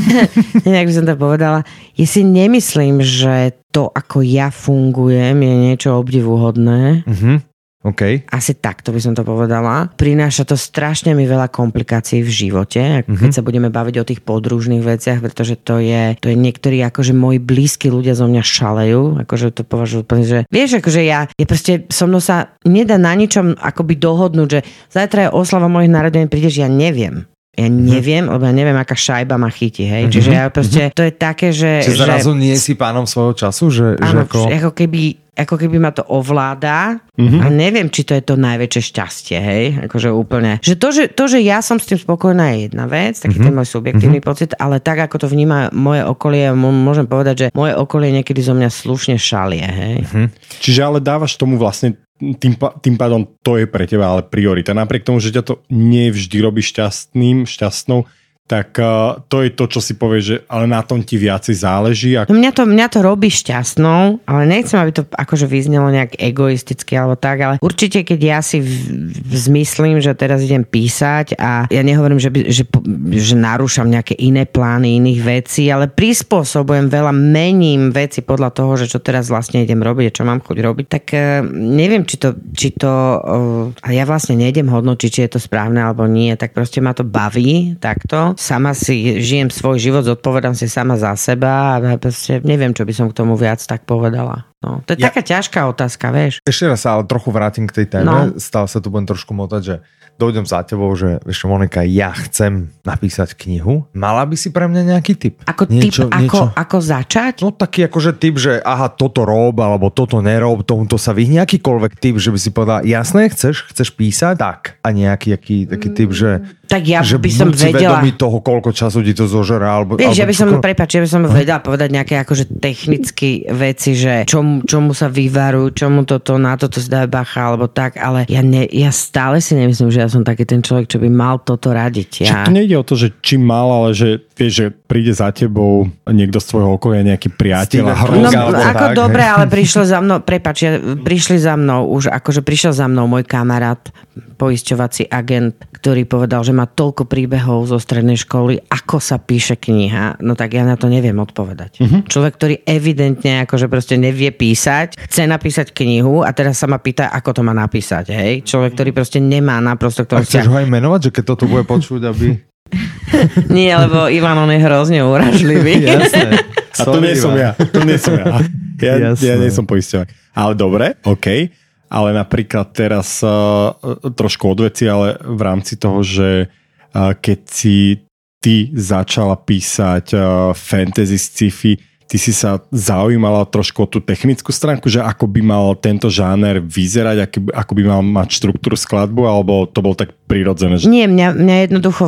neviem, jak by som to povedala. Ja si nemyslím, že to, ako ja fungujem, je niečo obdivuhodné. Mhm. OK. Asi takto by som to povedala. Prináša to strašne mi veľa komplikácií v živote, mm-hmm. keď sa budeme baviť o tých podružných veciach, pretože to je, to je niektorí akože moji blízki ľudia zo mňa šalejú, akože to považujú úplne, že vieš, akože ja, je proste so mnou sa nedá na ničom akoby dohodnúť, že zajtra je oslava mojich narodenín, prídeš, ja neviem. Ja Mhm. neviem, lebo ja neviem, aká šajba ma chytí, hej. Čiže ja proste, to je také, že... Čiže zrazu nie si pánom svojho času, že, že Áno, ako... ako keby, ako keby ma to ovláda Mhm. a neviem, či to je to najväčšie šťastie, hej, akože úplne. Že to, že, to, že ja som s tým spokojná je jedna vec, taký Mhm. ten môj subjektívny pocit, ale tak, ako to vníma moje okolie, môžem povedať, že moje okolie niekedy zo mňa slušne šalie, hej. Mhm. Čiže ale dávaš tomu vlastne tým, tým pádom to je pre teba ale priorita. Napriek tomu, že ťa to nevždy robí šťastným, šťastnou, tak uh, to je to, čo si povieš, že ale na tom ti viacej záleží. A... No mňa to, mňa to robí šťastnou, ale nechcem, aby to akože vyznelo nejak egoisticky alebo tak, ale určite, keď ja si zmyslím, že teraz idem písať a ja nehovorím, že, by, že, že narúšam nejaké iné plány iných vecí, ale prispôsobujem veľa, mením veci podľa toho, že čo teraz vlastne idem robiť a čo mám chuť robiť, tak eh, neviem, či to, či to eh, a ja vlastne nejdem hodnotiť, či je to správne alebo nie, tak proste ma to baví takto. Sama si žijem svoj život, zodpovedám si sama za seba a proste neviem, čo by som k tomu viac tak povedala. No, to je Ja- taká ťažká otázka, vieš. Ešte raz sa ale trochu vrátim k tej téme. No. No. Stále sa tu budem trošku motať, že dojdem za tebou, že vieš Monika, ja chcem napísať knihu. Mala by si pre mňa nejaký tip? Ako Niečo- ako, niečo? ako začať? No taký akože typ, že aha, toto rob, alebo toto nerob, tomuto sa vyhni akýkoľvek typ, že by si povedal, jasné, chceš, chceš písať? Tak. A nejaký aký, taký typ, že, Tak ja že by som vedela... vedomý toho, koľko času ti to zožere, alebo... Vieš, alebo ja by som, čokoľvek. prepáč, ja by som vedela povedať nejaké akože technické veci, že čomu, čomu sa vyvarujú, čomu toto, na toto si dávajú bacha, alebo tak, ale ja, ne, ja stále si nemyslím, že ja som taký ten človek, čo by mal toto radiť. Ja. Ja, To nejde o to, že či mal, ale že vieš, že príde za tebou niekto z tvojho okolia, nejaký priateľ a. No, alebo ako tak, dobre, ale prišli za mnou, prepač, ja, prišli za mnou už, akože prišiel za mnou môj kamarát, poisťovací agent, ktorý povedal, že má toľko príbehov zo strednej školy, ako sa píše kniha, no tak ja na to neviem odpovedať. Mhm. Uh-huh. Človek, ktorý evidentne akože proste nevie písať, chce napísať knihu a teraz sa ma pýta, ako to má napísať, hej? Človek, ktorý proste nemá naprosto k A chceš ho aj menovať, že keď toto bude počuť, aby... Nie, lebo Ivan, on je hrozne uražlivý. Jasné. A to nie som ja. To nie som ja. Ja, Jasné. ja nie som poisťovák. Ale dobre, OK. Ale napríklad teraz uh, trošku odveci, ale v rámci toho, že uh, keď si ty začala písať uh, fantasy sci-fi, ty si sa zaujímala trošku o tú technickú stránku, že ako by mal tento žáner vyzerať, aký, ako by mal mať štruktúru skladbu, alebo to bol tak prirodzené, že Nie, mňa, mňa jednoducho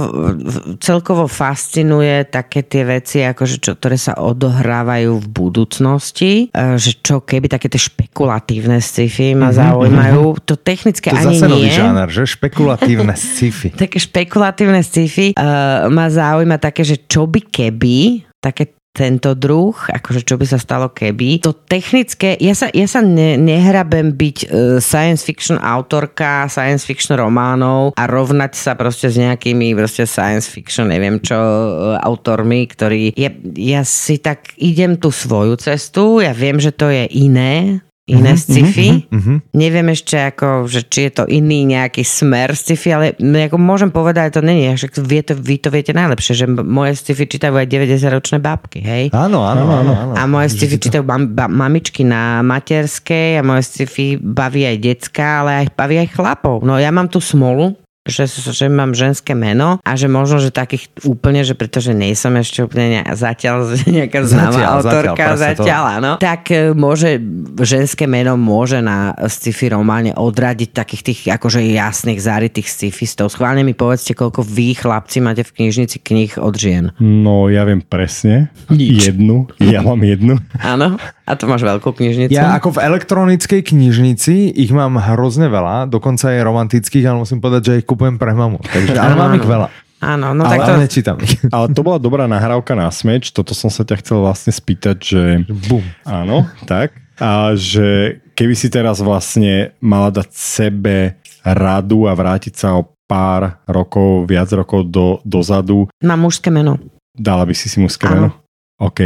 celkovo fascinuje také tie veci, akože čo, ktoré sa odohrávajú v budúcnosti, e, že čo keby také tie špekulatívne sci-fi ma zaujímajú. To technické To ani zase nový nie. žáner, že? Špekulatívne sci-fi. Také špekulatívne sci-fi uh, ma zaujíma také, že čo by keby, také tento druh, akože čo by sa stalo keby. To technické, ja sa, ja sa ne, nehrabem byť uh, science fiction autorka science fiction románov a rovnať sa proste s nejakými proste science fiction, neviem čo, uh, autormi, ktorí, ja, ja si tak idem tú svoju cestu, ja viem, že to je iné, iné sci-fi. Mhm. Neviem ešte, ako, že či je to iný nejaký smer sci-fi, ale ako môžem povedať, to není, však vie to, vy to viete najlepšie, že moje sci-fi čítajú aj 90-ročné bábky, hej? Áno, áno, áno. áno. A moje sci-fi čítajú mam, ba, mamičky na materskej a moje sci-fi baví aj decka, ale aj baví aj chlapov. No ja mám tú smolu, že, že mám ženské meno a že možno, že takých úplne, že pretože nie som ešte úplne ne, zatiaľ nejaká známa Zatiaľ, autorka, zatiaľ, zatiaľ, áno, tak e, môže, ženské meno môže na sci-fi románe odradiť takých tých akože jasných, zarytých sci-fistov. Schválne mi povedzte, koľko vy, chlapci, máte v knižnici kníh od žien. No, ja viem presne. Nič. Jednu. Ja mám jednu. Áno? A to máš veľkú knižnicu? Ja ako v elektronickej knižnici ich mám hrozne veľa, dokonca aj romantických, ale musím povedať, že ich kupujem pre mamu. Takže, ale mám ich veľa. Áno, no ale, tak to... ale nečítam. Ale to bola dobrá nahrávka na smeč. Toto som sa ťa chcel vlastne spýtať, že... Bum. Áno, tak. A že keby si teraz vlastne mala dať sebe radu a vrátiť sa o pár rokov, viac rokov do, dozadu, Mám mužské meno. dala by si si mužské Áno. meno? OK.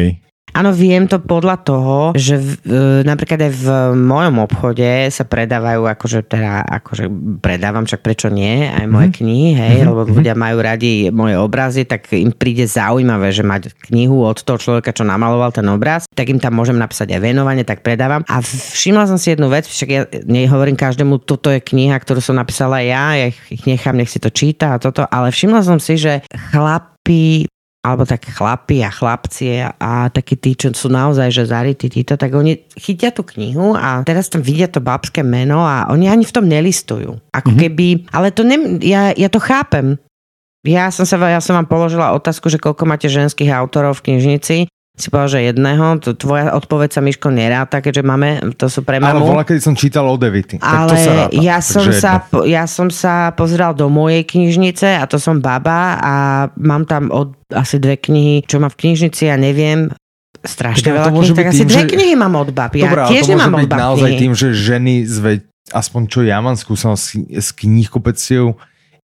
Áno, viem to podľa toho, že v, napríklad aj v mojom obchode sa predávajú, akože teda, akože predávam, však prečo nie, aj moje knihy, hej, lebo ľudia majú radi moje obrazy, tak im príde zaujímavé, že mať knihu od toho človeka, čo namaloval ten obraz, tak im tam môžem napísať aj venovanie, tak predávam. A všimla som si jednu vec, však ja nehovorím každému, toto je kniha, ktorú som napísala ja, ja ich- nechám, nech si to číta a toto, ale všimla som si, že chlapi alebo tak chlapi a chlapci a takí tí, čo sú naozaj že zarytí títo, tak oni chytia tú knihu a teraz tam vidia to babské meno a oni ani v tom nelistujú. Ako mm-hmm. keby, ale to ne, ja, ja to chápem. Ja som, sa, ja som vám položila otázku, že koľko máte ženských autorov v knižnici. Si povedal, že jedného. To, tvoja odpoveď sa, Miško, neráta, keďže máme, to sú pre Ale mamu. bola, keď som čítal od Evity. tak Ale to sa ráta. ja, som sa, jedno. ja som sa pozeral do mojej knižnice a to som baba a mám tam od asi dve knihy, čo mám v knižnici, ja neviem, strašne Tak ale veľa kníh, tak asi tým, dve že- knihy mám od bab. Ja Dobre, ale tiež nemám od bab naozaj knihy. tým, že ženy, zve, aspoň čo ja mám skúsenosť s- s knihkupectiev,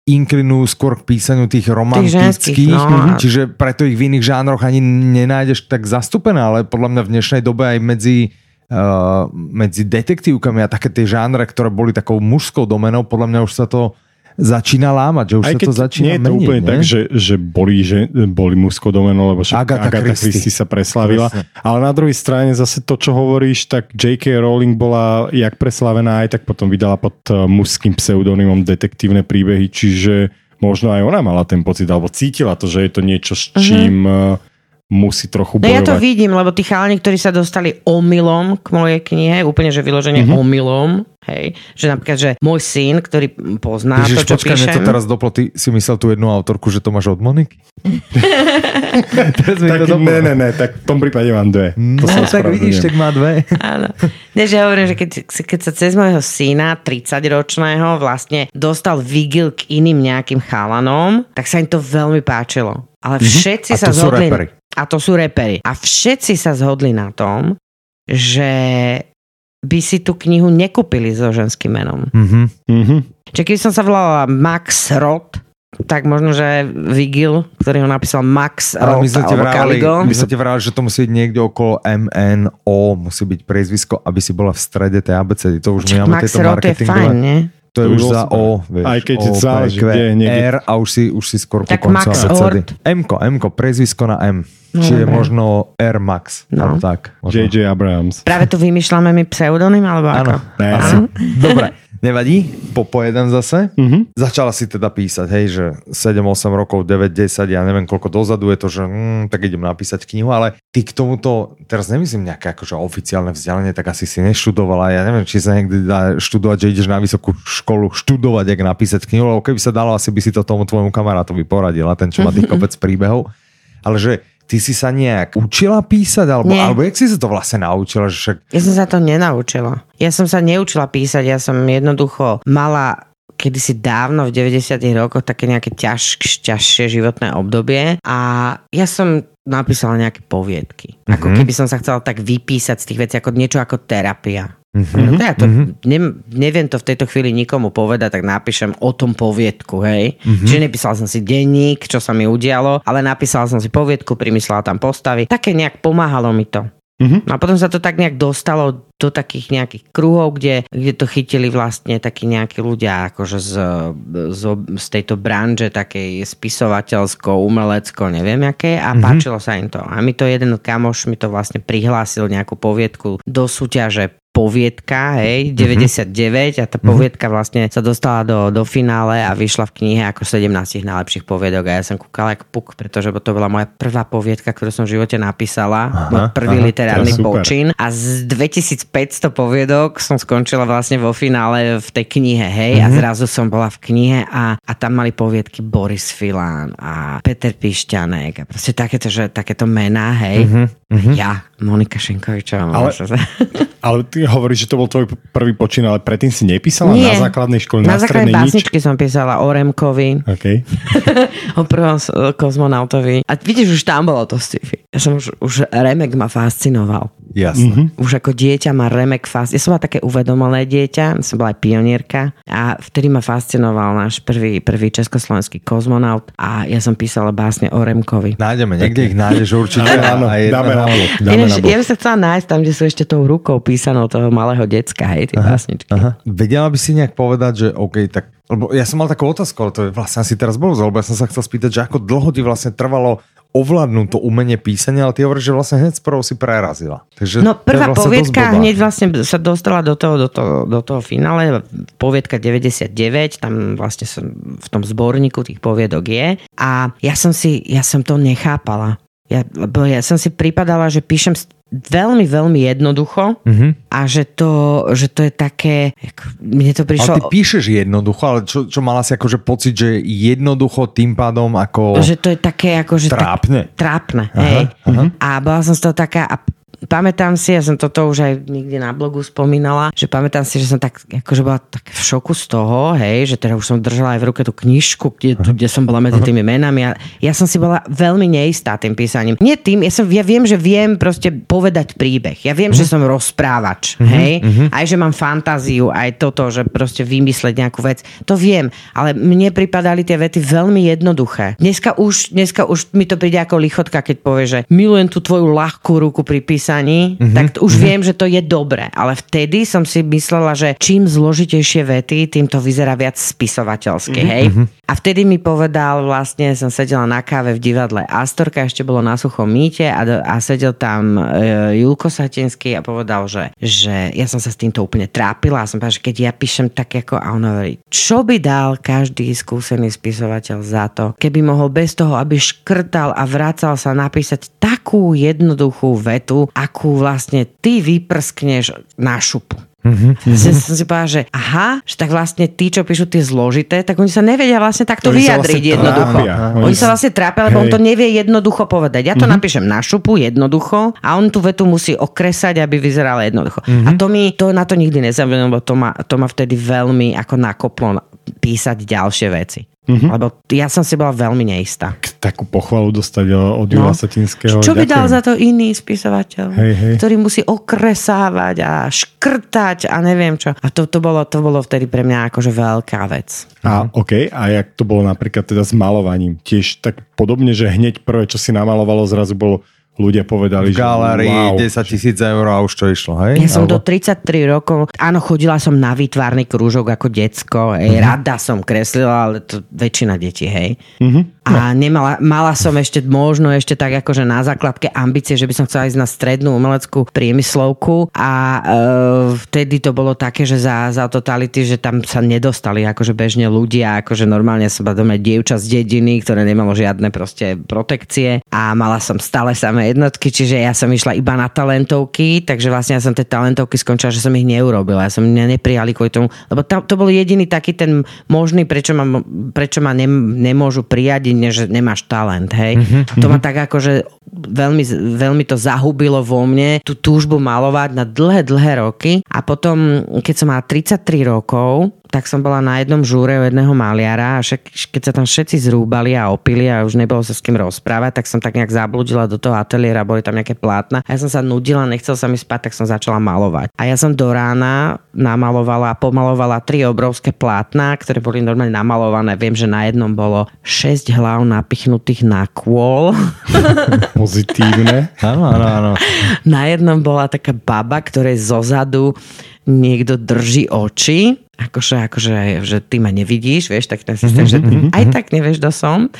inklinujú skôr k písaniu tých romantických, ženských, no. čiže preto ich v iných žánroch ani nenájdeš tak zastúpené, ale podľa mňa v dnešnej dobe aj medzi uh, medzi detektívkami a také tie žánre, ktoré boli takou mužskou domenou, podľa mňa už sa to začína lámať, že už Aj sa to začína nie je to meniť, úplne ne? tak, že, že boli, že boli mužskou domenou, lebo však Agatha Agatha, Christie. Christie sa preslavila. Presne. Ale na druhej strane zase to, čo hovoríš, tak J.K. Rowling bola jak preslavená, aj tak potom vydala pod eh, mužským pseudonymom detektívne príbehy, čiže možno aj ona mala ten pocit, alebo cítila to, že je to niečo, s čím uh musí trochu No bojovať. ja to vidím, lebo tí chalani, ktorí sa dostali omylom k mojej knihe, úplne že vyloženie Mhm. mm-hmm. omylom, hej, že napríklad, že môj syn, ktorý pozná Ježiš, to, čo počkaj, píšem, to teraz doplo, ty si myslel tú jednu autorku, že to máš od Moniky? tak, to ne, ne, ne, tak v tom prípade mám dve. To No, tak vidíš, tak má dve. Áno. Nie, že hovorím, že keď, keď sa cez môjho syna, 30-ročného, vlastne dostal vigil k iným nejakým chalanom, tak sa im to veľmi páčilo. Ale všetci Mhm. A sa to sú zhodli... reperi. A to sú repery. A všetci sa zhodli na tom, že by si tú knihu nekúpili so ženským menom. Mhm. Mhm. Čiže keď som sa volala Max Roth, tak možno, že Vigil, ktorý ho napísal Max Ale my Roth sme vrali, my sme ti vrali, že to musí byť niekde okolo MNO, musí byť priezvisko, aby si bola v strede tej abecedy. To už my máme Max tieto Roth je fajn, nie? To je To už za. O, vieš, Aj keď o, záleží, PQ, kde, niekde- R a už si, už si skôr Tak koncu Max. Ort. M-ko, M-ko, priezvisko na M. No, Čiže dobre. možno R Max. No. tak. Možno. J.J. Abrams. Práve tu vymýšľame my pseudonym, alebo ako? Áno. Ne. Dobre, nevadí, popojedem zase. Mhm. Začala si teda písať, hej, že 7-8 rokov, 9-10, ja neviem koľko dozadu je to, že mm, tak idem napísať knihu, ale ty k tomuto, teraz nemyslím nejaké akože oficiálne vzdelanie, tak asi si neštudovala, ja neviem, či sa niekdy dá študovať, že ideš na vysokú školu študovať, jak napísať knihu, lebo keby sa dalo, asi by si to tomu tvojmu kamarátovi poradila, ten, čo má tých kopec príbehov, ale že ty si sa nejak učila písať, alebo, Nie. alebo jak si sa to vlastne naučila, že však Ja som sa to nenaučila. Ja som sa neučila písať, ja som jednoducho mala kedysi dávno v 90 rokoch také nejaké ťaž, ťažšie životné obdobie a ja som napísala nejaké poviedky. Ako Mhm. keby som sa chcela tak vypísať z tých vecí ako niečo ako terapia. Mhm. No to ja to, ne, neviem to v tejto chvíli nikomu povedať, tak napíšem o tom poviedku, hej. Mhm. Čiže nepísal som si denník, čo sa mi udialo, ale napísal som si poviedku, primyslela tam postavy. Také nejak pomáhalo mi to. Mhm. No a potom sa to tak nejak dostalo do takých nejakých kruhov, kde, kde to chytili vlastne takí nejakí ľudia akože z, z, z tejto branže takej spisovateľsko, umelecko, neviem aké a mm-hmm. páčilo sa im to. A mi to jeden kamoš mi to vlastne prihlásil nejakú poviedku do súťaže poviedka, hej, 99 a tá poviedka vlastne sa dostala do, do finále a vyšla v knihe ako 17 najlepších poviedok a ja som kúkala ako puk, pretože to bola moja prvá poviedka, ktorú som v živote napísala, Aha, môj prvý aha, literárny počin a z 2500 poviedok som skončila vlastne vo finále v tej knihe, hej, Mhm. a zrazu som bola v knihe a, a tam mali poviedky Boris Filán a Peter Pišťanek a proste takéto, že, takéto mená, hej. Mhm, Ja, Monika Šenkovičová. Ale- sa- Ale ty hovoríš, že to bol tvoj prvý počin, ale predtým si nepísala Nie. na základnej škole, Na na, základe strednej nič? básničky som písala o Remkovi, Okay. o prvom kozmonautovi. A vidíš, už tam bolo to sci-fi. Ja som už, už Remek ma fascinoval. jasné. Už ako dieťa ma Remek fascinoval. Ja som bola také uvedomelé dieťa, som bola aj pionierka a vtedy ma fascinoval náš prvý, prvý československý kozmonaut a ja som písala básne o Remkovi. Nájdeme, niekde ich nájdeš určite. Áno, a jedného- dáme na. Dáme Ináč, ja by som chcela nájsť tam, kde sú ešte tou rukou písanou toho malého decka, hej, tie básničky. Aha. Vedela by si nejak povedať, že OK, tak lebo ja som mal takú otázku, ale to je vlastne asi teraz bolo, lebo ja som sa chcel spýtať, že ako dlho ti vlastne trvalo ovládnuť to umenie písania, ale ty hovoríš, že vlastne hneď sprv si prerazila. Takže No prvá vlastne poviedka hneď vlastne sa dostala do toho, do toho, do toho finále, poviedka 99, tam vlastne som v tom zborníku tých poviedok je a ja som si, ja som to nechápala. Ja, lebo ja som si pripadala, že píšem veľmi, veľmi jednoducho Mhm. a že to, že to je také, mne to Ale prišlo... ty píšeš jednoducho, ale čo, čo mala si akože pocit, že jednoducho tým pádom ako že to je také ako, že trápne. Tak, trápne, hej. aha. A bola som z toho taká, a pamätám si, ja som toto už aj niekde na blogu spomínala, že pamätám si, že som tak, akože bola tak v šoku z toho, hej, že teda už som držala aj v ruke tú knižku, kde, kde som bola medzi tými menami a ja som si bola veľmi neistá tým písaním. Nie tým, ja, som, ja viem, že viem proste povedať príbeh. Ja viem, že som rozprávač, hej, aj že mám fantáziu, aj toto, že proste vymysleť nejakú vec. To viem, ale mne pripadali tie vety veľmi jednoduché. Dneska už, dneska už mi to príde ako lichotka, keď povie, že milujem tú tvoju ľahkú ruku pri písaní, písaní, mm-hmm. tak už mm-hmm. viem, že to je dobre. Ale vtedy som si myslela, že čím zložitejšie vety, tým to vyzerá viac spisovateľsky, mm-hmm. hej? A vtedy mi povedal, vlastne som sedela na káve v divadle Astorka, ešte bolo na suchom mýte a, a sedel tam e, Julko Satinský a povedal, že, že ja som sa s týmto úplne trápila a som povedala, že keď ja píšem tak ako, a on hovorí, čo by dal každý skúsený spisovateľ za to, keby mohol bez toho, aby škrtal a vracal sa napísať takú jednoduchú vetu, akú vlastne ty vyprskneš na šupu. Mm-hmm. Som, som si povedal, že aha, že tak vlastne tí, čo píšu tie zložité, tak oni sa nevedia vlastne takto oni vyjadriť vlastne jednoducho. Oni, oni sa vlastne trápia, lebo Hej. on to nevie jednoducho povedať. Ja to mm-hmm. napíšem na šupu jednoducho a on tú vetu musí okresať, aby vyzerala jednoducho. Mm-hmm. A to mi to na to nikdy nezabudnem, lebo to ma, to ma vtedy veľmi ako nakoplo písať ďalšie veci. Mm-hmm. Lebo ja som si bola veľmi neistá. Takú pochvalu dostať od Jura no. Satinského. Čo by dal za to iný spisovateľ, hej, hej. ktorý musí okresávať a škrtať a neviem čo. A to, to, bolo, to bolo vtedy pre mňa akože veľká vec. A OK, a jak to bolo napríklad teda s malovaním? Tiež tak podobne, že hneď prvé, čo si namalovalo, zrazu bolo ľudia povedali, v galérii že wow. 10 tisíc eur a už to išlo, hej? Ja som Alebo... do 33 rokov, áno, chodila som na výtvarný krúžok ako decko, hej, uh-huh. rada som kreslila, ale to väčšina detí, hej. Uh-huh. A nemala, mala som ešte možno ešte tak akože na základke ambície, že by som chcela ísť na strednú umeleckú priemyslovku a e, vtedy to bolo také, že za, za totality, že tam sa nedostali akože bežne ľudia, akože normálne som doma dievča z dediny, ktoré nemalo žiadne proste protekcie a mala som stále samé jednotky, čiže ja som išla iba na talentovky, takže vlastne ja som tie talentovky skončila, že som ich neurobila. Ja som mňa neprijali kvôli tomu, lebo tam, to bol jediný taký ten možný, prečo ma, prečo ma ne, nemôžu prijať že nemáš talent, hej. Mm-hmm. To ma tak akože veľmi, veľmi to zahubilo vo mne, tú túžbu malovať na dlhé, dlhé roky a potom, keď som mala 33 rokov, tak som bola na jednom žúre u jedného maliara a však, keď sa tam všetci zrúbali a opili a už nebolo sa s kým rozprávať, tak som tak nejak zabludila do toho ateliéra, boli tam nejaké plátna a ja som sa nudila, nechcel sa mi spať, tak som začala malovať. A ja som do rána namalovala a pomalovala tri obrovské plátna, ktoré boli normálne namalované. Viem, že na jednom bolo 6 hlav napichnutých na kôl. Pozitívne. Áno, áno, áno. Na jednom bola taká baba, ktorej zozadu niekto drží oči akože, akože že ty ma nevidíš, vieš, tak ten systém, mm-hmm, že mm-hmm. aj tak nevieš, kto som.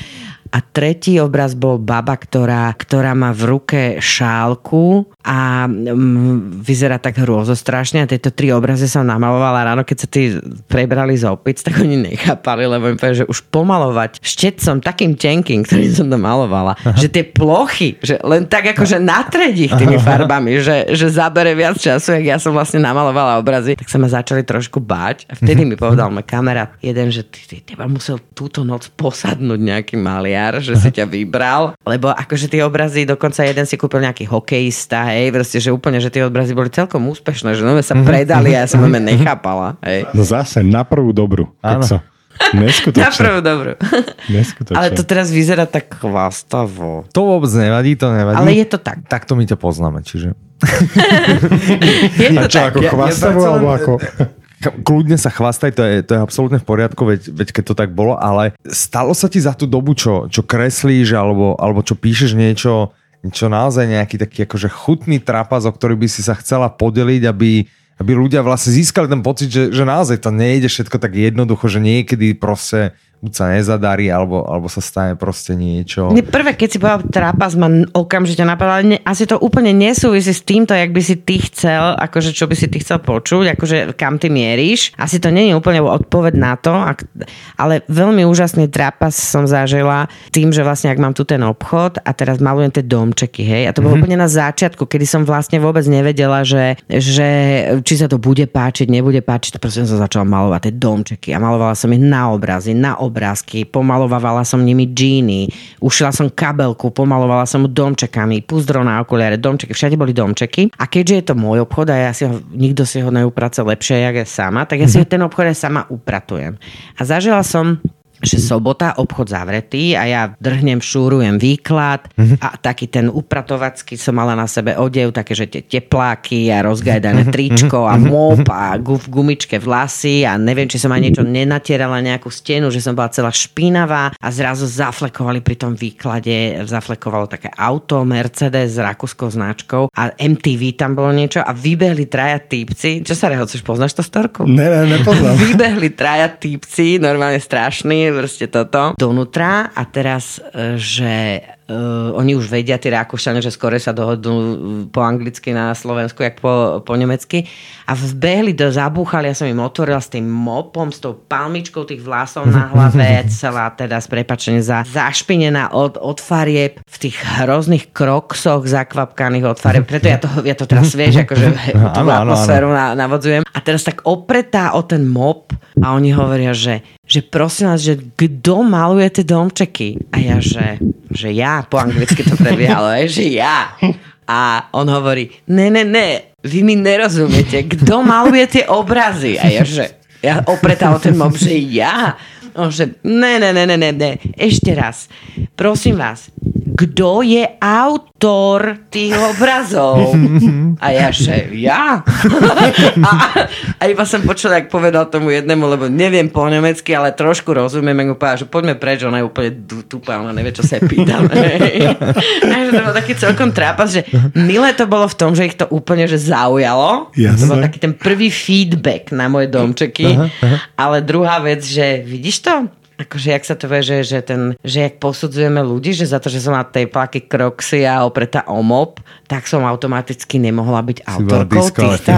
A tretí obraz bol baba, ktorá, ktorá má v ruke šálku a um, vyzerá tak hrôzostrašne. A tieto tri obrazy som namalovala ráno, keď sa tí prebrali z opic, tak oni nechápali, lebo im povedali, že už pomalovať štecom takým tenkým, ktorý som to malovala, Aha. že tie plochy, že len tak akože natrediť ich tými farbami, že, že zabere viac času, jak ja som vlastne namalovala obrazy, tak sa ma začali trošku báť a vtedy mi povedal môj kamarát jeden, že ty, ty teba musel túto noc posadnúť nejaký maliar, že si ťa vybral, lebo akože tie obrazy, dokonca jeden si kúpil nejaký hokejista, hej, proste, že úplne, že tie obrazy boli celkom úspešné, že nové sa mhm. predali a ja som nové nechápala. Hej. No zase, na prvú dobru. Áno. Neskutočne. Na prvú dobru. Neskutočne. Ale to teraz vyzerá tak chvastavo. To vôbec nevadí, to nevadí. Ale je to tak. Tak to my ťa poznáme, čiže... je to a čo, tak. ako chvastavo, ja, alebo ako... Kľudne sa chvastaj, to je, to je absolútne v poriadku, veď, veď keď to tak bolo, ale stalo sa ti za tú dobu, čo, čo kreslíš, alebo, alebo čo píšeš niečo, čo naozaj nejaký taký akože chutný trapas, o ktorý by si sa chcela podeliť, aby, aby ľudia vlastne získali ten pocit, že, že naozaj to nejde všetko tak jednoducho, že niekedy proste buď sa nezadarí, alebo, alebo sa stane proste niečo. Ne, prvé, keď si povedal trapas, ma okamžite napadlo, ale ne, asi to úplne nesúvisí s týmto, jak by si ty chcel, akože čo by si ty chcel počuť, akože kam ty mieríš. Asi to nie je úplne odpoveď na to, ak, ale veľmi úžasný trapas som zažila tým, že vlastne ak mám tu ten obchod a teraz malujem tie domčeky, hej, a to bolo mm-hmm. úplne na začiatku, kedy som vlastne vôbec nevedela, že, že či sa to bude páčiť, nebude páčiť, proste som začala malovať tie domčeky a malovala som ich na obrazy, na obrazy obrázky, pomalovala som nimi džíny, ušila som kabelku, pomalovala som domčekami, púzdro na okuliare, domčeky, všade boli domčeky. A keďže je to môj obchod a ja si ho, nikto si ho neuprace lepšie, jak ja sama, tak ja si mm-hmm. ten obchod aj sama upratujem. A zažila som že sobota, obchod zavretý a ja drhnem, šúrujem výklad a taký ten upratovacký som mala na sebe odev, také, že tie tepláky a rozgajdané tričko a mop a v gumičke vlasy a neviem, či som aj niečo nenatierala nejakú stenu, že som bola celá špinavá a zrazu zaflekovali pri tom výklade, zaflekovalo také auto Mercedes s rakúskou značkou a MTV tam bolo niečo a vybehli traja týpci. Čo sa rehoceš, poznáš to storku? Ne, ne, nepoznám. Vybehli traja týpci, normálne strašný, proste toto, donútra a teraz, e, že uh, oni už vedia, tí Rakúšania, že skore sa dohodnú po anglicky na Slovensku, jak po, po nemecky. A vbehli do zabúchali, ja som im otvorila s tým mopom, s tou palmičkou tých vlasov na hlave, celá teda s prepačením za, zašpinená od, od farieb v tých hrozných kroksoch zakvapkaných od farieb. Preto ja to, ja to teraz vieš, akože tú atmosféru na, navodzujem. A teraz tak opretá o ten mop a oni hovoria, že, že prosím vás, že kto maluje tie domčeky? A ja, že, že ja, po anglicky to prebiehalo, že ja. A on hovorí, ne, ne, ne, vy mi nerozumiete, kto maluje tie obrazy? A ja, že ja opretá o ten mop, že ja. On, že ne, ne, ne, ne, ne, ne, ešte raz. Prosím vás, kto je autor tých obrazov? A ja, že ja? A, a iba som počula, ak povedal tomu jednému, lebo neviem po nemecky, ale trošku rozumiem, ako povedal, že poďme preč, ona je úplne tupá, ona nevie, čo sa pýtam. Takže to bol taký celkom trápas, že milé to bolo v tom, že ich to úplne že zaujalo. Jasné. To bol taký ten prvý feedback na moje domčeky. Aha, aha. Ale druhá vec, že vidíš to? Akože jak sa to vie, že, že, ten, že jak posudzujeme ľudí, že za to, že som na tej plaky Croxy a opretá o mop, tak som automaticky nemohla byť si autorkou týchto.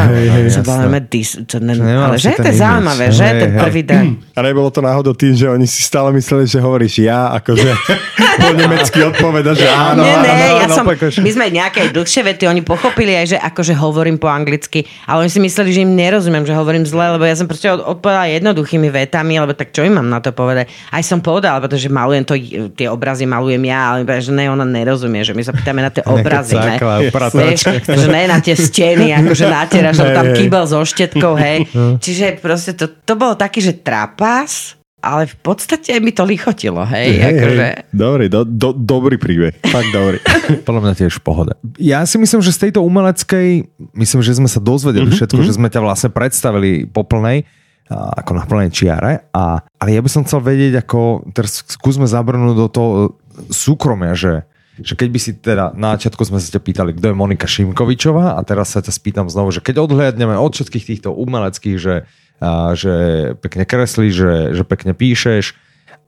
dis, to ne, ale že to je zaujímavé, že ten prvý deň. A nebolo to náhodou tým, že oni si stále mysleli, že hovoríš ja, akože po nemecky odpoveda, že áno, nie, áno, nie, áno, ja som, my sme nejaké dlhšie vety, oni pochopili aj, že akože hovorím po anglicky, ale oni si mysleli, že im nerozumiem, že hovorím zle, lebo ja som proste odpovedala jednoduchými vetami, lebo tak čo im mám na to povedať? Aj som povedala, pretože malujem to, tie obrazy malujem ja, ale že ne, ona nerozumie, že my sa pýtame na tie obrazy, ne? Vieš, že ne na tie steny, akože natieraš, že tam kýbel so štetkou, hej. No. Čiže proste to, to bolo taký, že trapas, ale v podstate mi to lichotilo, hej. hej, akože... hej. Dobrý, do, do, dobrý príbeh, fakt dobrý. Podľa mňa tiež pohoda. Ja si myslím, že z tejto umeleckej, myslím, že sme sa dozvedeli mm-hmm. všetko, že sme ťa vlastne predstavili po plnej ako na plnej čiare. A, ale ja by som chcel vedieť, ako teraz skúsme zabrnúť do toho súkromia, že, že keď by si teda na začiatku sme sa ťa pýtali, kto je Monika Šimkovičová a teraz sa ťa spýtam znovu, že keď odhľadneme od všetkých týchto umeleckých, že, a, že pekne kreslíš, že, že pekne píšeš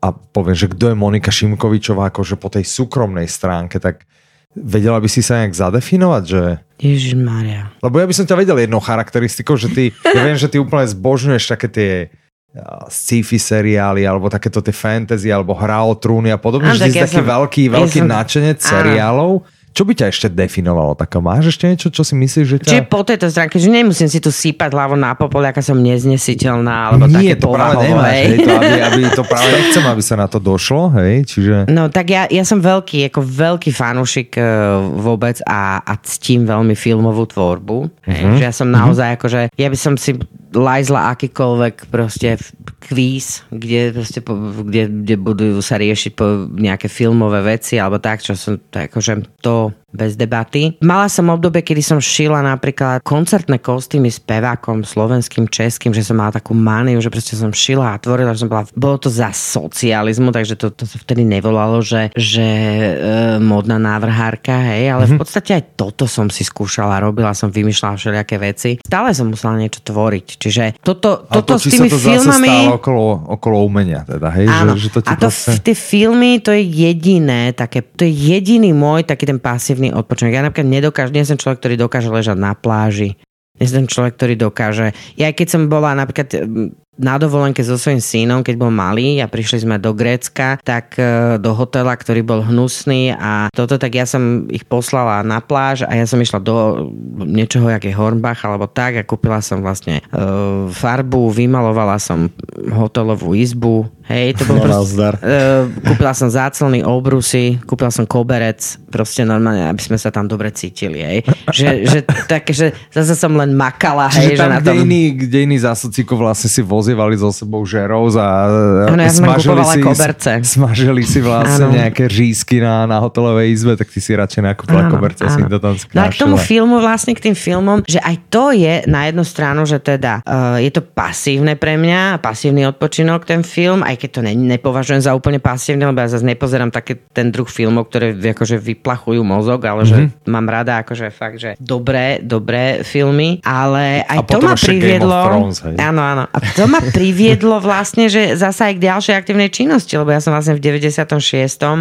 a poviem, že kto je Monika Šimkovičová akože po tej súkromnej stránke, tak vedela by si sa nejak zadefinovať, že Ježiš Maria. Lebo ja by som ťa vedel jednou charakteristikou, že ty, ja viem, že ty úplne zbožňuješ také tie sci-fi seriály, alebo takéto tie fantasy, alebo hra o trúny a podobne, že ty si ja taký som, veľký, veľký ja som, náčenec seriálov. Čo by ťa ešte definovalo? Taká máš ešte niečo, čo si myslíš, že ťa... Čiže po tejto stránke, že nemusím si tu sípať hlavo na popol, aká som neznesiteľná, alebo Nie, také to práve nemáš, hej, to, aby, aby, to práve nechcem, aby sa na to došlo, hej, čiže... No tak ja, ja som veľký, ako veľký fanúšik uh, vôbec a, a ctím veľmi filmovú tvorbu, hej, uh-huh. že ja som naozaj uh-huh. akože, ja by som si lajzla akýkoľvek proste kvíz, kde, proste, kde, kde budú sa riešiť po nejaké filmové veci alebo tak, čo som, akože to bez debaty. Mala som obdobie, kedy som šila napríklad koncertné kostýmy s pevákom slovenským, českým, že som mala takú maniu, že proste som šila a tvorila, že som bola, bolo to za socializmu, takže to, to sa vtedy nevolalo, že, že e, modná návrhárka, hej, ale mm-hmm. v mhm. podstate aj toto som si skúšala, robila som, vymýšľala všelijaké veci. Stále som musela niečo tvoriť, čiže toto, toto to, s tými to filmami... okolo, okolo umenia, teda, hej? Áno. Že, že to a to, proste... tie filmy, to je jediné, také, to je jediný môj taký ten pasívny pekný odpočinok. Ja napríklad nedokážem, nie som človek, ktorý dokáže ležať na pláži. Nie som človek, ktorý dokáže... Ja keď som bola napríklad na dovolenke so svojím synom, keď bol malý a prišli sme do Grécka, tak e, do hotela, ktorý bol hnusný a toto, tak ja som ich poslala na pláž a ja som išla do niečoho, jak je Hornbach alebo tak a kúpila som vlastne e, farbu, vymalovala som hotelovú izbu, Hej, to bol No, proste, uh, kúpila som záclony, obrusy, kúpila som koberec, proste normálne, aby sme sa tam dobre cítili, hej. Že, že také, že zase som len makala, hej, Čiže že tam, na kde tom... iní, kde iní zásocíkov vlastne si vozievali so sebou žerov a Áno, ja smažili si, koberce. smažili si vlastne Áno. nejaké řízky na, na hotelovej izbe, tak ty si radšej nakúpila koberce, si to tam No a k tomu skrášila. filmu, vlastne k tým filmom, že aj to je na jednu stranu, že teda uh, je to pasívne pre mňa, pasívny odpočinok ten film, aj keď to ne, nepovažujem za úplne pasívne, lebo ja zase nepozerám také ten druh filmov, ktoré akože vyplachujú mozog, ale že Mhm. mám rada akože fakt, že dobré, dobré filmy, ale aj A to ma priviedlo... Thrones, hej. Áno, áno. A to ma priviedlo vlastne, že zasa aj k ďalšej aktívnej činnosti, lebo ja som vlastne v 96.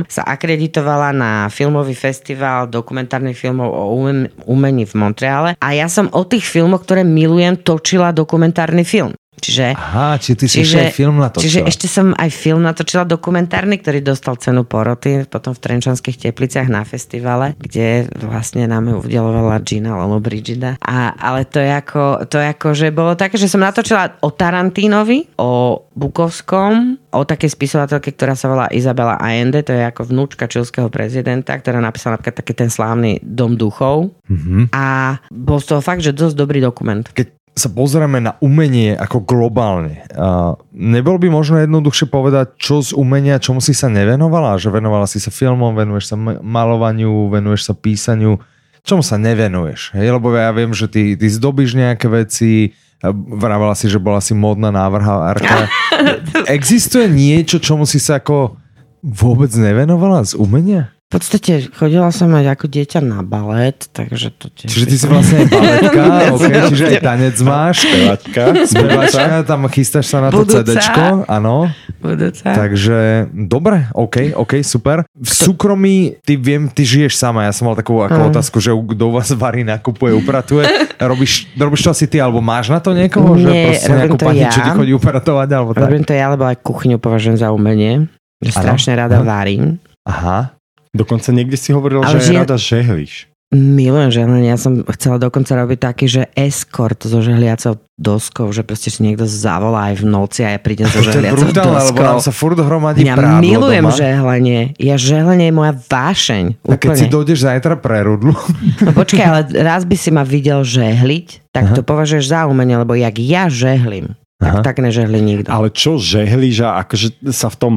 sa akreditovala na filmový festival dokumentárnych filmov o umen- umení v Montreale a ja som o tých filmoch, ktoré milujem, točila dokumentárny film. Čiže Aha, či ty si ešte aj film natočila. Čiže ešte som aj film natočila dokumentárny, ktorý dostal cenu poroty potom v Trenčanských tepliciach na festivale, kde vlastne nám ju udelovala Gina Lollobrigida. A, ale to je, ako, to je ako, že bolo také, že som natočila o Tarantinovi, o Bukovskom, o takej spisovateľke, ktorá sa volá Izabela Allende, to je ako vnúčka čilského prezidenta, ktorá napísala napríklad taký ten slávny Dom duchov. Mhm. A bol z toho fakt, že dosť dobrý dokument. Keď sa pozrieme na umenie ako globálne, uh, nebol by možno jednoduchšie povedať, čo z umenia, čomu si sa nevenovala? Že venovala si sa filmom, venuješ sa malovaniu, venuješ sa písaniu, čomu sa nevenuješ? Hej? Lebo ja viem, že ty, ty zdobíš nejaké veci, vravala si, že bola si módna návrhárka. Existuje niečo, čomu si sa ako vôbec nevenovala z umenia? V podstate chodila som aj ako dieťa na balet, takže to tiež... Čiže ty si vlastne aj baletka, okay, čiže aj tanec máš, Pevačka. spevačka, tam chystáš sa na to Budúca. CDčko, áno. Budúca. Takže dobre, OK, OK, super. V súkromí ty viem, ty žiješ sama, ja som mal takú ako Áno. otázku, že kto u vás varí, nakupuje, upratuje. Robíš, robíš to asi ty, alebo máš na to niekoho, že Nie, proste robím nejakú to pani, ja. čo ti chodí upratovať, alebo tak? Robím to ja, lebo aj kuchyňu považujem za umenie. Že strašne rada Aha. varím. Aha, Dokonca niekde si hovorila, Ale že aj žia- rada žehliš. Milujem žehlenie. Ja som chcela dokonca robiť taký, že escort so žehliacou doskou, že proste si niekto zavolá aj v noci a ja prídem so to je žehliacou lebo nám doskou. sa furt hromadí Ja prádlo milujem doma. žehlenie. Ja žehlenie je moja vášeň. A keď Úplne. si dojdeš zajtra pre rudlu, No počkaj, ale raz by si ma videl žehliť, tak to považuješ za umenie, lebo jak ja žehlim, Aha. tak tak nežehli nikto. Ale čo žehliš a akože sa v tom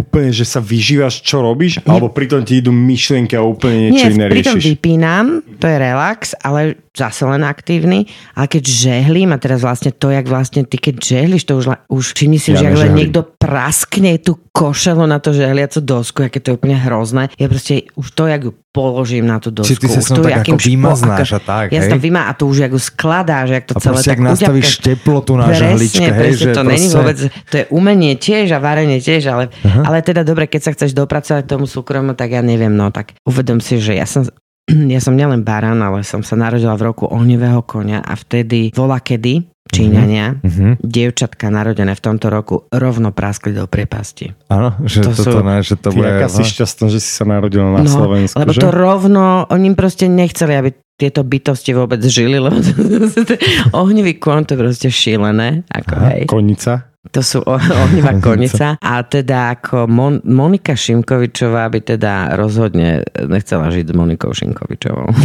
úplne, že sa vyžívaš, čo robíš? Alebo pritom ti idú myšlienky a úplne niečo Nie, iné pritom riešiš? vypínam, to je relax, ale zase len aktívny. Ale keď žehlím, a teraz vlastne to, jak vlastne ty keď žehliš, to už, už všimni si, Ja že len niekto praskne tú košelu na to žehliacu dosku, aké to je úplne hrozné. Ja proste už to, jak ju položím na tú dosku. Či ty sa to, tak ako vymaznáš a tak, Ja sa tam vymá a to už jak ju skladáš, jak to a celé tak ak nastavíš uťapkáš. teplotu na Presne, žehličke, hej, presne, že to není proste... vôbec, to je umenie tiež a varenie tiež, ale, uh-huh. ale teda dobre, keď sa chceš dopracovať tomu súkromu, tak ja neviem, no tak uvedom si, že ja som ja som nielen baran, ale som sa narodila v roku ohnivého konia a vtedy vola kedy Číňania, Mhm. dievčatka narodené v tomto roku rovno praskli do priepasti. Áno, že To to, sú- toto ne, že to bude... aká si šťastná, že si sa narodila na no, Slovensku, lebo že? to rovno, oni im proste nechceli, aby tieto bytosti vôbec žili, lebo to, to, to, ohnivý kon to proste šílené. Ako, hej. Konica? To sú o- ohnivá konica. A teda ako Mon- Monika Šimkovičová by teda rozhodne nechcela žiť s Monikou Šimkovičovou.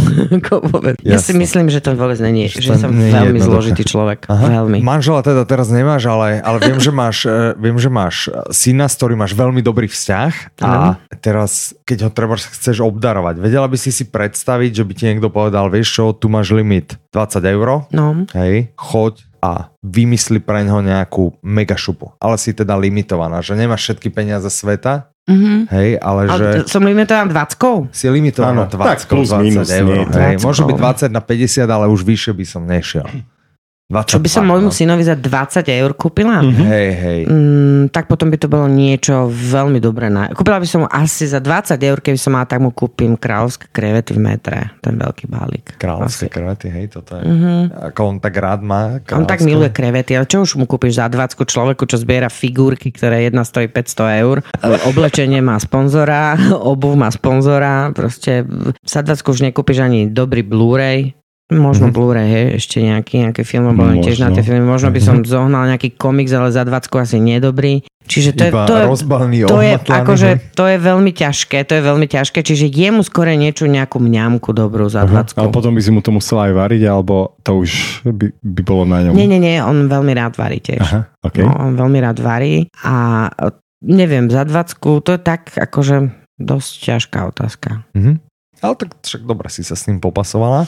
Ja si myslím, že to vôbec není, Že že, som nie veľmi jednoduché. zložitý človek. Veľmi. Manžela teda teraz nemáš, ale, ale viem, že máš, eh, viem, že máš syna, s ktorým máš veľmi dobrý vzťah a teraz, keď ho treba chceš obdarovať, vedela by si si predstaviť, že by ti niekto povedal, vieš čo, tu máš limit 20 eur, No, hej, choď a vymysli pre neho nejakú mega šupu. Ale si teda limitovaná, že nemáš všetky peniaze sveta, mhm. hej, ale že... ale som limitovaná 20 Si limitovaná Áno, 20, tak plus 20 minus, eur. nie. Hej. 20. Môže byť 20 na 50, ale už vyššie by som nešiel. 22, Čo by som môjmu no. synovi za 20 eur kúpila? Hej, hej. Mm, tak potom by to bolo niečo veľmi dobré. Na... Kúpila by som mu asi za 20 eur, keby som mala, tak mu kúpim kráľovské krevety v metre. Ten veľký balík. Kráľovské Asi. krevety, hej, toto je. Mm-hmm. Ako on tak rád má. On tak kráľovské. miluje krevety, ale čo už mu kúpiš za 20 človeku, čo zbiera figurky, ktoré jedna stojí 500 eur. Oblečenie má sponzora, obuv má sponzora, proste za 20 už nekúpiš ani dobrý Blu-ray. Možno mm-hmm. Blu-ray, hej, ešte nejaký, nejaké filmy boli tiež na tie filmy. Možno by som zohnal nejaký komiks, ale za 20 asi nedobrý. Čiže to je, Iba to je, to je, akože, to je veľmi ťažké, to je veľmi ťažké, čiže jemu skore niečo, nejakú mňamku dobrú za Ale 20. potom by si mu to musela aj variť, alebo to už by, by bolo na ňom. Nie, nie, nie, on veľmi rád varí tiež. Aha, OK. No, on veľmi rád varí a neviem, za 20 to je tak akože dosť ťažká otázka. Mhm. Ale tak však dobre si sa s ním popasovala.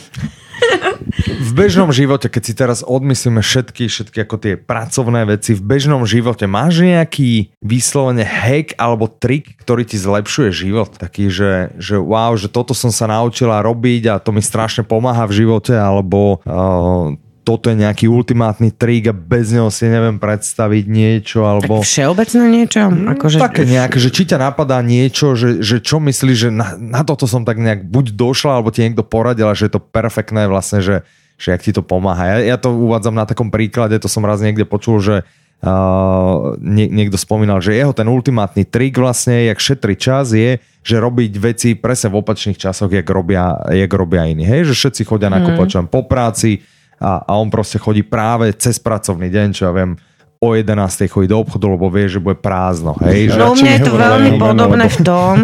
V bežnom živote, keď si teraz odmyslíme všetky, všetky ako tie pracovné veci, v bežnom živote máš nejaký vyslovene hack alebo trik, ktorý ti zlepšuje život? Taký, že, že wow, že toto som sa naučila robiť a to mi strašne pomáha v živote, alebo uh, toto je nejaký ultimátny trik a bez neho si neviem predstaviť niečo, alebo... Tak všeobecné niečo? Akože, Také nejaké, že či ťa napadá niečo, že, že čo myslíš, že na, na toto som tak nejak buď došla, alebo ti niekto poradil, a že je to perfektné vlastne, že, že jak ti to pomáha. Ja, ja to uvádzam na takom príklade, to som raz niekde počul, že uh, nie, niekto spomínal, že jeho ten ultimátny trik vlastne, jak šetri čas je, že robiť veci presne v opačných časoch, jak robia, jak robia iní. Hej, že všetci chodia nakupovať mm. po práci a, a on proste chodí práve cez pracovný deň, čo ja viem, o 11. chodí do obchodu, lebo vie, že bude prázdno. Hej, že... No u mňa je to veľmi podobné v tom,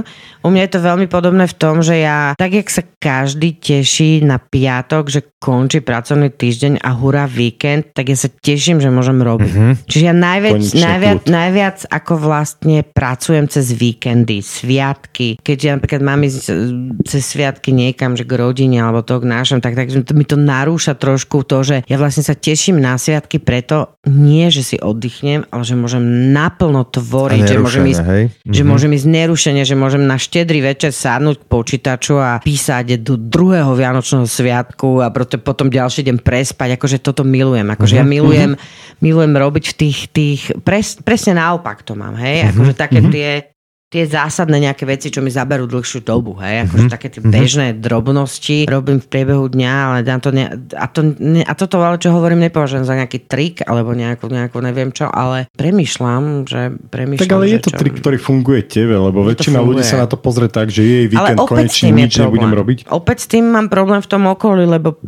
u mňa je to veľmi podobné v tom, že ja, tak jak sa každý teší na piatok, že končí pracovný týždeň a hurá víkend, tak ja sa teším, že môžem robiť. Mhm. Mm-hmm. Čiže ja najviac, Konečne najviac, kľud. najviac ako vlastne pracujem cez víkendy, sviatky. Keď ja napríklad mám ísť e, cez sviatky niekam, že k rodine alebo to k nášom, tak, tak mi to narúša trošku to, že ja vlastne sa teším na sviatky preto, nie, že si oddychnem, ale že môžem naplno tvoriť, že môžem ísť hej? že Mhm. môžem ísť nerušene, že môžem na štedrý večer sadnúť k počítaču a písať do druhého Vianočného sviatku a proto, potom ďalší deň prespať. Akože toto milujem. Akože Mhm, ja milujem, milujem robiť v tých, tých pres, presne naopak to mám. Hej? Mhm, Akože také tie tie zásadné nejaké veci, čo mi zaberú dlhšiu dobu, hej, akože také tie bežné drobnosti robím v priebehu dňa, ale na to ne, a, to, ne, a toto, ale čo hovorím, nepovažujem za nejaký trik, alebo nejakú, nejakú neviem čo, ale premyšľam, že premyšľam, Tak ale je to čo... trik, ktorý funguje tebe, lebo to väčšina ľudí sa na to pozrie tak, že jej víkend konečne nič nebudem problém. robiť. Opäť s tým mám problém v tom okolí, lebo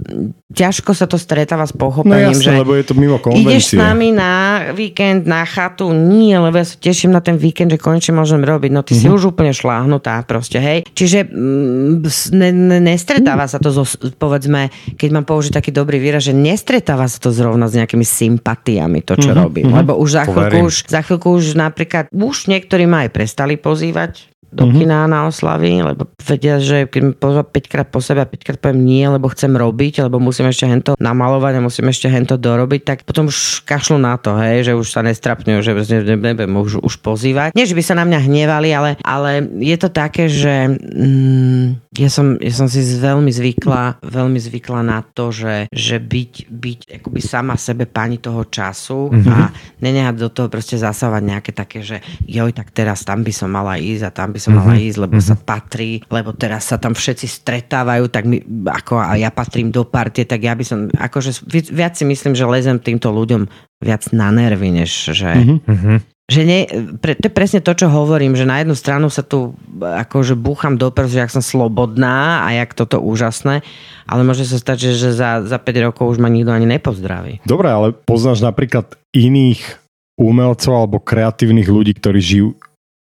ťažko sa to stretáva s No pochopením, jasne, že lebo je to mimo ideš s konvencie. nami na víkend, na chatu, nie, lebo ja sa teším na ten víkend, že konečne môžem robiť. No ty Mhm. si už úplne šláhnutá proste, hej. Čiže mm, ne, ne, nestretáva sa to, so, povedzme, keď mám použiť taký dobrý výraz, že nestretáva sa to zrovna s nejakými sympatiami, to, čo robím. Lebo už za chvíľku už, za chvíľku už napríklad, už niektorí ma aj prestali pozývať do Mhm. kina na oslavy, lebo vedia, že keď mi pozva 5 krát po sebe a 5 krát poviem nie, lebo chcem robiť, lebo musím ešte hento namalovať a musím ešte hento dorobiť, tak potom už kašľú na to, hej, že už sa nestrapňujú, že ne- ne- nebudem už, už pozývať. Nie, že by sa na mňa hnevali, ale, ale je to také, že mm, ja, som, ja som si veľmi zvykla, veľmi zvykla na to, že, že byť, byť akoby sama sebe pani toho času mm-hmm. a nenehať do toho proste zasávať nejaké také, že joj, tak teraz tam by som mala ísť a tam by som mala ísť, lebo sa patrí, lebo teraz sa tam všetci stretávajú, tak my, ako a ja patrím do partie, tak ja by som, akože vi- viac si myslím, že lezem týmto ľuďom viac na nervy, než že... Mhm. Že nie, pre, to je presne to, čo hovorím, že na jednu stranu sa tu akože búcham do prsu, že jak som slobodná a jak toto úžasné, ale môže sa stať, že, že za, za 5 rokov už ma nikto ani nepozdraví. Dobre, ale poznáš napríklad iných umelcov alebo kreatívnych ľudí, ktorí žijú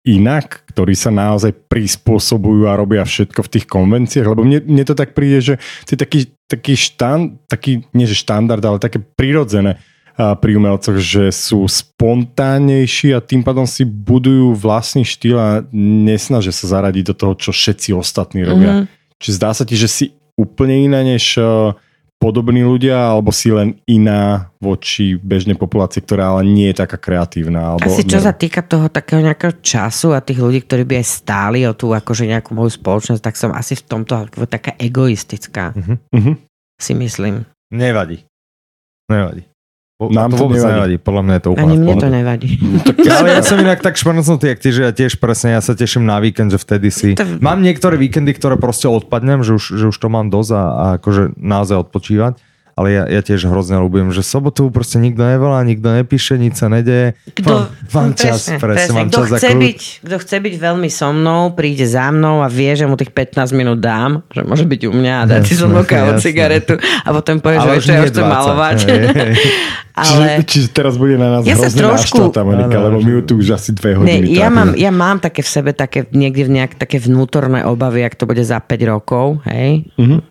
inak, ktorí sa naozaj prispôsobujú a robia všetko v tých konvenciách, lebo mne, mne to tak príde, že to je taký, taký štán, taký, nie že štandard, ale také prirodzené pri umelcoch, že sú spontánnejší a tým pádom si budujú vlastný štýl a nesnažia sa zaradiť do toho, čo všetci ostatní robia. Mm-hmm. Čiže zdá sa ti, že si úplne iná než eh, podobní ľudia, alebo si len iná voči bežnej populácii, ktorá ale nie je taká kreatívna. Alebo Asi čo neviem. sa týka toho takého nejakého času a tých ľudí, ktorí by aj stáli o tú akože nejakú moju spoločnosť, tak som asi v tomto ako taká egoistická, Mhm. si myslím. Nevadí. Nevadí. Po, Nám to vôbec nevadí. nevadí. Podľa mňa je to úplne Ani mne to nevadí. Ale ja som inak tak šmrcnutý, jak ty, že ja tiež presne, ja sa teším na víkend, že vtedy si... To- Mám niektoré víkendy, ktoré proste odpadnem, že už, že už to mám dosť a, a akože naozaj odpočívať. Ale ja, ja tiež hrozne ľúbim, že sobotu proste nikto nevolá, nikto nepíše, nič sa nedeje. Kto, mám čas, presne, presne, mám kto čas chce, byť, kto chce byť veľmi so mnou, príde za mnou a vie, že mu tých 15 minút dám, že môže byť u mňa a dať si so mnou kávu, cigaretu a potom povie, že ešte ja chcem malovať. Hej, hej. Ale... Čiže, čiže teraz bude na nás ja hrozne trošku... naštvatá, Monika, lebo my tu už asi dve hodiny. Ne, ja, mám, ja mám také v sebe také, niekde v nejak také vnútorné obavy, ak to bude za 5 rokov, hej? Uh-huh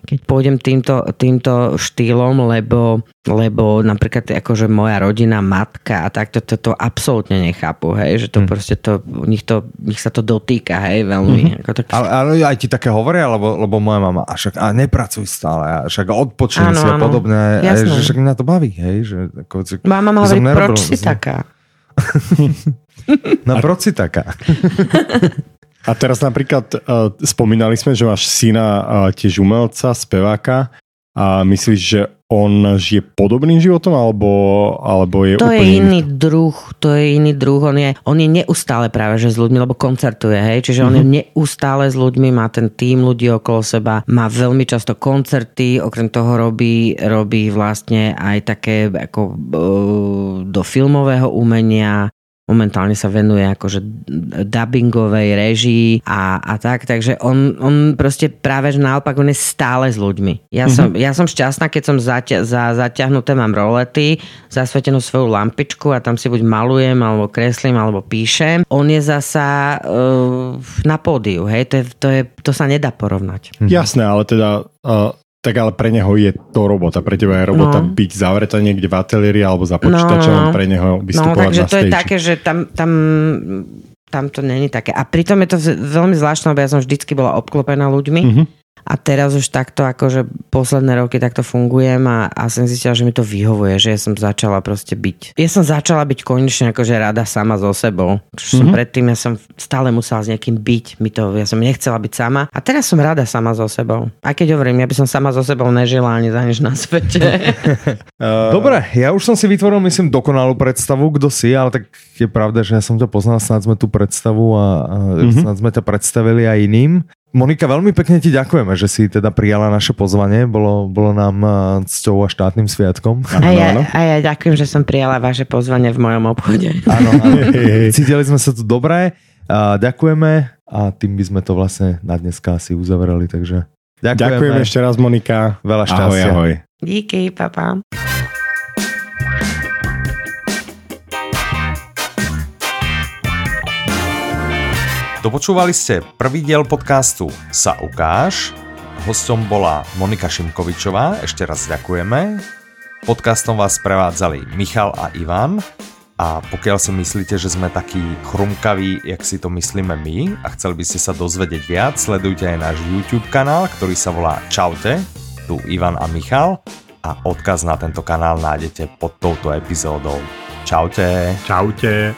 keď pôjdem týmto, týmto štýlom, lebo, lebo napríklad akože moja rodina, matka a takto to, to, to absolútne nechápu, hej, že to hmm. proste to, nich, to, nich sa to dotýka, hej, veľmi. Hmm. Ako tak... ale, ale aj ti také hovoria, lebo, lebo moja mama, a však a nepracuj stále, a však odpočni si a podobné, aj, že však mňa to baví, hej. Že, ako, moja mama hovorí, proč si taká? no, proč si taká? A teraz napríklad uh, spomínali sme, že máš syna uh, tiež umelca, speváka a myslíš, že on žije podobným životom alebo, alebo je to úplne... je iný druh, to je iný druh, on je, on je neustále práve že s ľuďmi, lebo koncertuje, hej, čiže on mm-hmm. je mhm. neustále s ľuďmi, má ten tým ľudí okolo seba, má veľmi často koncerty, okrem toho robí, robí vlastne aj také ako uh, do filmového umenia, momentálne sa venuje akože dubbingovej režii a, a tak, takže on, on proste práve, že naopak on je stále s ľuďmi. Ja, mm-hmm. som, ja som šťastná, keď som zaťa, za, zaťahnuté, mám rolety, zasvetenú svoju lampičku a tam si buď malujem, alebo kreslím, alebo píšem. On je zasa uh, na pódiu, hej, to, je, to, je, to sa nedá porovnať. Mm-hmm. Jasné, ale teda uh, tak ale pre neho je to robota. Pre teba je robota no. byť zavretá niekde v ateliéri alebo za počítačom, no, no. pre neho vystupovať no, takže na to je také, že tam, tam, tam to není také. A pritom je to veľmi zvláštne, lebo ja som vždycky bola obklopená ľuďmi. Mm-hmm a teraz už takto akože posledné roky takto fungujem a, a som zistila, že mi to vyhovuje, že ja som začala proste byť. Ja som začala byť konečne akože rada sama so sebou. Čo mm-hmm. som mhm. predtým, ja som stále musela s niekým byť. Mi to, ja som nechcela byť sama. A teraz som rada sama so sebou. A keď hovorím, ja by som sama so sebou nežila ani za nič na svete. Dobre, ja už som si vytvoril, myslím, dokonalú predstavu, kto si, ale tak je pravda, že ja som ťa poznal, snad sme tú predstavu a, a mm-hmm. snad sme ťa predstavili aj iným. Monika, veľmi pekne ti ďakujeme, že si teda prijala naše pozvanie. Bolo, bolo nám eh, cťou a štátnym sviatkom. A ja, a ja ďakujem, že som prijala vaše pozvanie v mojom obchode. Áno, áno. Cítili sme sa tu dobré. A ďakujeme a tým by sme to vlastne na dneska asi uzavreli. Takže ďakujeme. Ďakujem ešte raz, Monika. Veľa šťastia. Ahoj, ahoj. Díky, papa. Dopočúvali ste prvý diel podcastu Sa ukáž. Hostom bola Monika Šimkovičová, ešte raz ďakujeme. Podcastom vás prevádzali Michal a Ivan. A pokiaľ si myslíte, že sme takí chrumkaví, jak si to myslíme my a chceli by ste sa dozvedieť viac, sledujte aj náš YouTube kanál, ktorý sa volá Čaute, tu Ivan a Michal a odkaz na tento kanál nájdete pod touto epizódou. Čaute. Čaute.